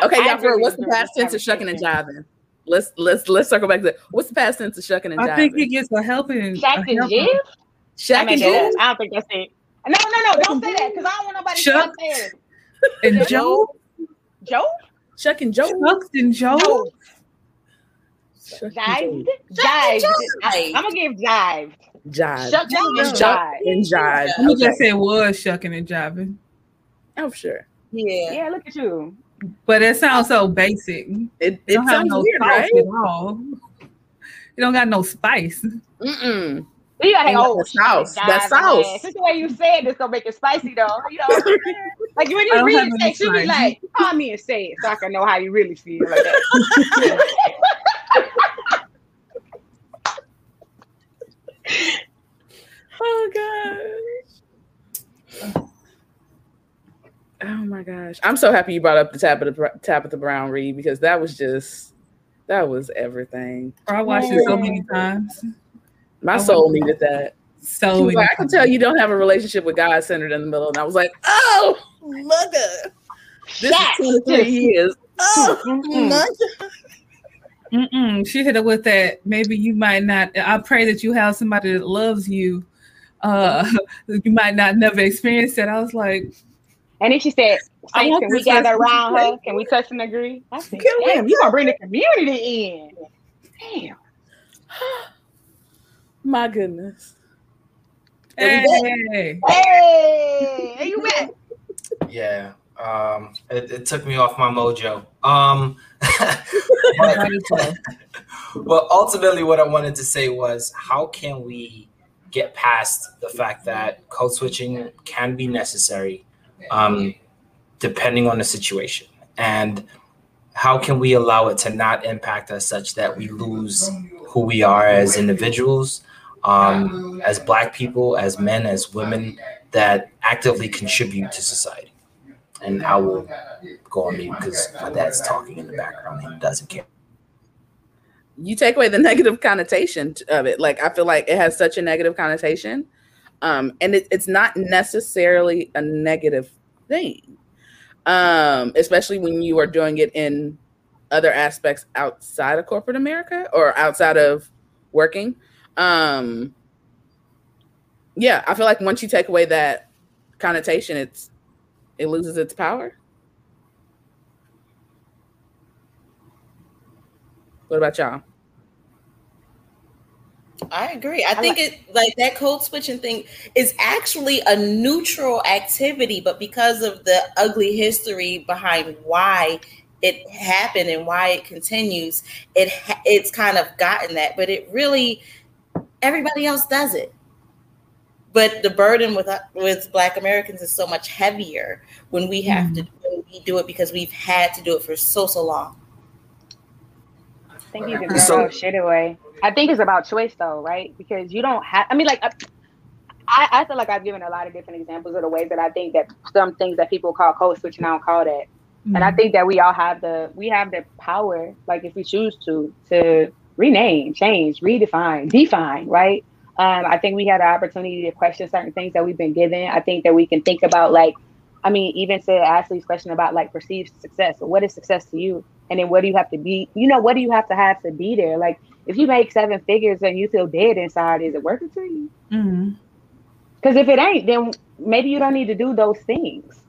Okay, y'all. For what's the past tense of shucking and jiving? Let's let's let's circle back to that. What's the past tense of shucking and jiving? I think he gets a helping. Shuck and jive. Shuck and jive. I don't think that's it. No, no, no! Don't say that because I don't want nobody Shuck to say. And Joe. Joe. Shuck and Joe. Shucks and Joe. Jived. Jived. I'm gonna give jived. Jive. Shuck and jive. And jive. Let me just say was shucking and jiving. Oh, sure. Yeah. Yeah, look at you. But it sounds so basic. It, it sounds no weird, right? At all. You don't got no spice. Mm-mm. You gotta oh, sauce. That sauce. Just the way you say it, it's gonna make it spicy though. You know, like when you read it, you be like, call me and say it so I can know how you really feel like that. oh gosh. Oh my gosh. I'm so happy you brought up the Tabitha Tabitha Brown read because that was just that was everything. I watched it so many times. My I soul needed that. So like, I can tell you don't have a relationship with God centered in the middle. And I was like, oh, mother. This yes. is 23 years. Oh, mm-hmm. Mm-mm. She hit it with that. Maybe you might not. I pray that you have somebody that loves you. Uh, you might not never experience that. I was like, and then she said, can we gather around her? Can we touch and agree? I said, damn, you gonna bring the community in. Damn. My goodness. Hey, hey, hey, are you back? Yeah. Um, it, it, took me off my mojo. Um, well, ultimately, what I wanted to say was, how can we get past the fact that code switching can be necessary um, depending on the situation. And how can we allow it to not impact us such that we lose who we are as individuals, um, as Black people, as men, as women that actively contribute to society? And I will go on mute because my dad's talking in the background. He doesn't care. You take away the negative connotation of it. Like I feel like it has such a negative connotation um, and it, it's not necessarily a negative thing, um, especially when you are doing it in other aspects outside of corporate America or outside of working. Um, yeah, I feel like once you take away that connotation, it's it loses its power. What about y'all? I agree. I, I think like, it like that code switching thing is actually a neutral activity, but because of the ugly history behind why it happened and why it continues, it it's kind of gotten that. But it really everybody else does it. But the burden with with Black Americans is so much heavier when we have mm. to when we do it because we've had to do it for so so long. thank you can throw so, shit away. I think it's about choice though, right? Because you don't have. I mean, like, I, I feel like I've given a lot of different examples of the ways that I think that some things that people call code switching, I don't call that. Mm-hmm. And I mm-hmm. think that we all have the we have the power, like if we choose to, to rename, change, redefine, define, right? Um, I think we had an opportunity to question certain things that we've been given. I think that we can think about like, I mean, even to Ashley's question about like perceived success. What is success to you? And then what do you have to be? You know, what do you have to have to be there? Like if you make seven figures and you feel dead inside, is it worth it to you? Because mm-hmm. if it ain't, then maybe you don't need to do those things.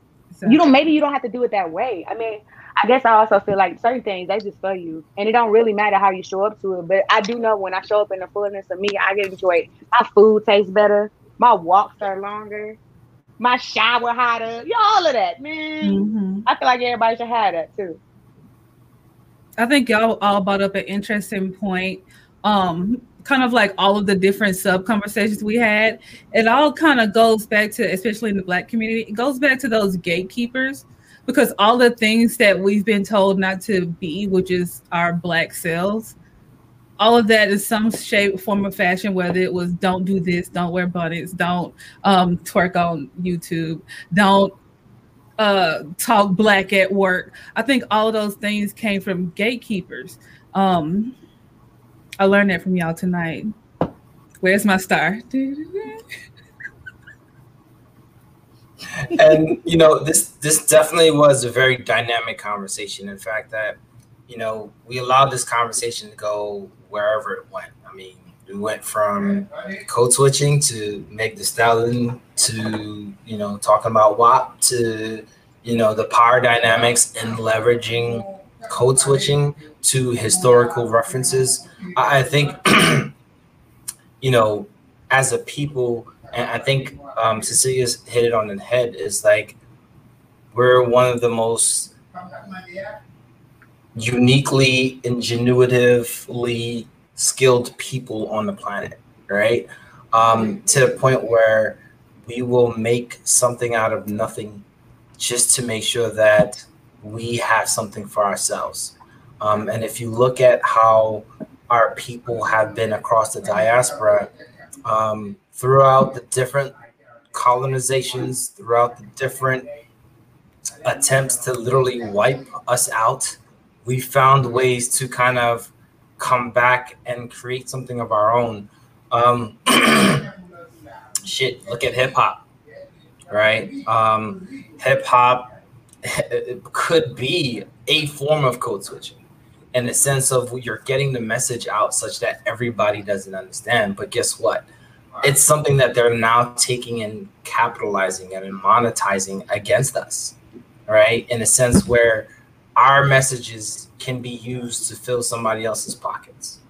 You don't. Maybe you don't have to do it that way. I mean, I guess I also feel like certain things they just for you, and it don't really matter how you show up to it. But I do know when I show up in the fullness of me, I get enjoy. My food tastes better. My walks are longer. My shower hotter. Yeah, all of that, man. Mm-hmm. I feel like everybody should have that too. I think y'all all brought up an interesting point. Um, kind of like all of the different sub conversations we had. It all kind of goes back to, especially in the black community, it goes back to those gatekeepers because all the things that we've been told not to be, which is our black selves, all of that is some shape, form, of fashion. Whether it was don't do this, don't wear bonnets, don't um, twerk on YouTube, don't uh, talk black at work. I think all of those things came from gatekeepers. Um, I learned that from y'all tonight. Where's my star? and you know this this definitely was a very dynamic conversation in fact that you know we allowed this conversation to go wherever it went i mean we went from code switching to Meg Thee Stallion to you know talking about WAP to you know the power dynamics and leveraging code switching to historical references. I, I think you know as a people, and I think um, Cecilia's hit it on the head is like we're one of the most uniquely ingenuitively skilled people on the planet right? Um, to the point where we will make something out of nothing just to make sure that we have something for ourselves. Um, and if you look at how our people have been across the diaspora um, throughout the different colonizations, throughout the different attempts to literally wipe us out, we found ways to kind of come back and create something of our own. Um, shit, look at hip hop, right? Um, hip hop could be a form of code switching in the sense of you're getting the message out such that everybody doesn't understand. But guess what? It's something that they're now taking and capitalizing and monetizing against us, right? In a sense where our messages can be used to fill somebody else's pockets.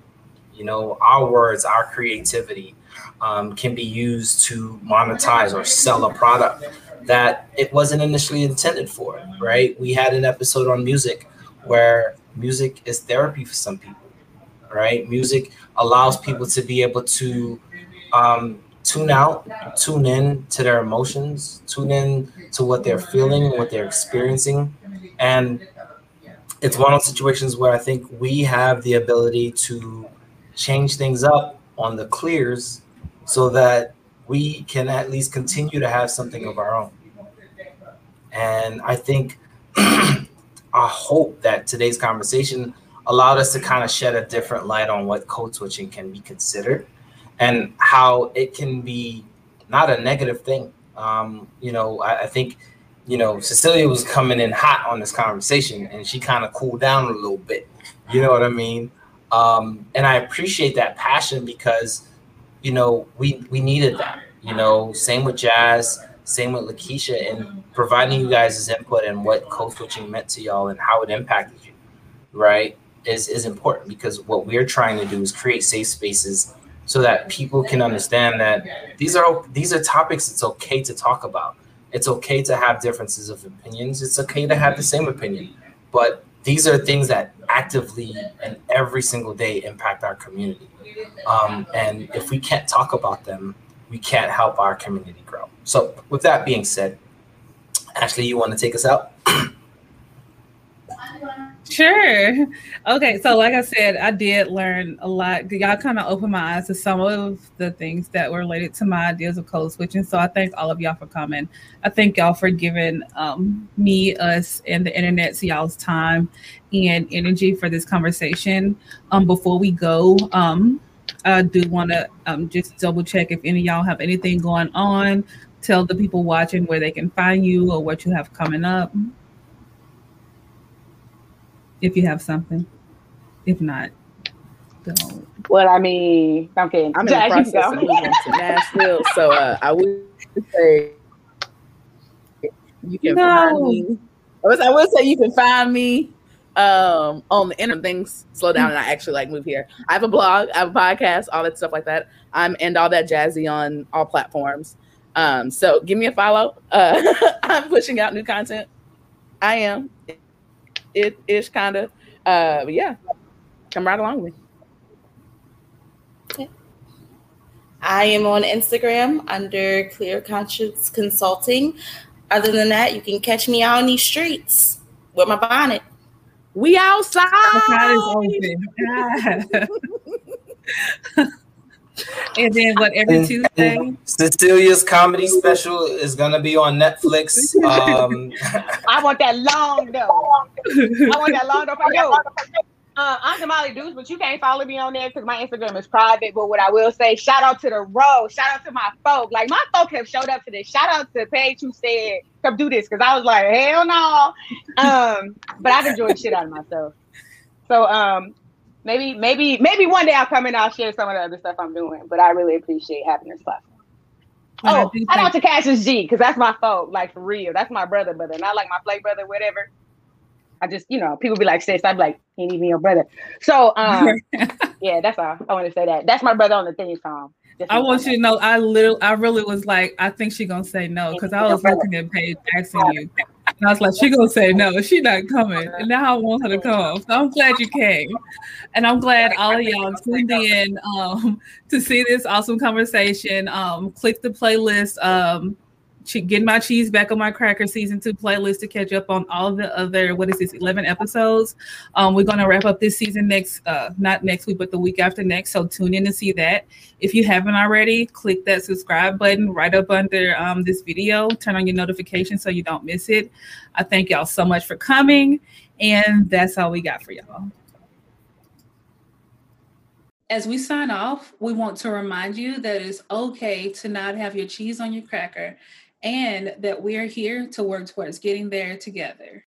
You know, our words, our creativity um, can be used to monetize or sell a product that it wasn't initially intended for, right? We had an episode on music where music is therapy for some people, right? Music allows people to be able to um, tune out, tune in to their emotions, tune in to what they're feeling, what they're experiencing. And it's one of those situations where I think we have the ability to change things up on the clears so that we can at least continue to have something of our own. And I think I hope that today's conversation allowed us to kind of shed a different light on what code switching can be considered and how it can be not a negative thing. Um, you know, I, I, think, you know, Cecilia was coming in hot on this conversation and she kind of cooled down a little bit. You know what I mean? Um, and I appreciate that passion because, you know, we we needed that. You know, same with Jazz, same with Lakeisha, and providing you guys' input and what code switching meant to y'all and how it impacted you, right? Is is important because what we're trying to do is create safe spaces so that people can understand that these are these are topics it's okay to talk about. It's okay to have differences of opinions. It's okay to have the same opinion. But these are things that actively and every single day impact our community. Um, and if we can't talk about them, we can't help our community grow. So, with that being said, Ashley, you want to take us out? Sure. Okay. So, like I said, I did learn a lot. Y'all kind of opened my eyes to some of the things that were related to my ideas of code switching. So, I thank all of y'all for coming. I thank y'all for giving um, me, us, and the internet to y'all's time and energy for this conversation. Um, before we go, um, I do want to um, just double check if any y'all have anything going on. Tell the people watching where they can find you or what you have coming up if you have something. If not, don't. Well, I mean, I'm kidding. I'm in the process of moving to Nashville, so uh, I would say You can no. find me. I would say you can find me um on the internet things slow down and I actually like move here. I have a blog, I have a podcast, all that stuff like that. I'm and all that jazzy on all platforms. Um, so give me a follow. Uh, I'm pushing out new content. I am. It is kind of. Uh, yeah, come right along with me. Okay. I am on Instagram under Clear Conscience Consulting. Other than that, you can catch me out on these streets with my bonnet. We outside. and then what every Tuesday? Cecilia's comedy special is gonna be on Netflix. Um, I want that long though. I want that long though for you. Uh, I'm Jamali Deuce, but you can't follow me on there because my Instagram is private. But what I will say, shout out to the road, shout out to my folk. Like my folk have showed up to this. Shout out to Paige who said, "Come do this," because I was like, hell no. Um, but I've enjoyed shit out of myself. So um, maybe, maybe, maybe one day I'll come and I'll share some of the other stuff I'm doing. But I really appreciate having this platform. Oh, shout out to Cassius G because that's my folk, like for real. That's my brother, brother, not like my play brother, whatever. I just, you know, people be like, sis, I'd be like, ain't even your brother. So, um, yeah, that's all. I want to say that. That's my brother on the theme song. I want you to know, I literally, I really was like, I think she gonna say no because I was looking at Paige asking you, I was like, she gonna say no, she not coming, and now I want her to come. So I'm glad you came, and I'm glad all of y'all tuned in um, to see this awesome conversation. Um, click the playlist. Um, getting my cheese back on my cracker season two playlist to catch up on all the other what is this 11 episodes. Um, we're going to wrap up this season next uh, not next week but the week after next so tune in to see that. If you haven't already click that subscribe button right up under um, this video. Turn on your notifications so you don't miss it. I thank y'all so much for coming and that's all we got for y'all. As we sign off, we want to remind you that it's okay to not have your cheese on your cracker and that we're here to work towards getting there together.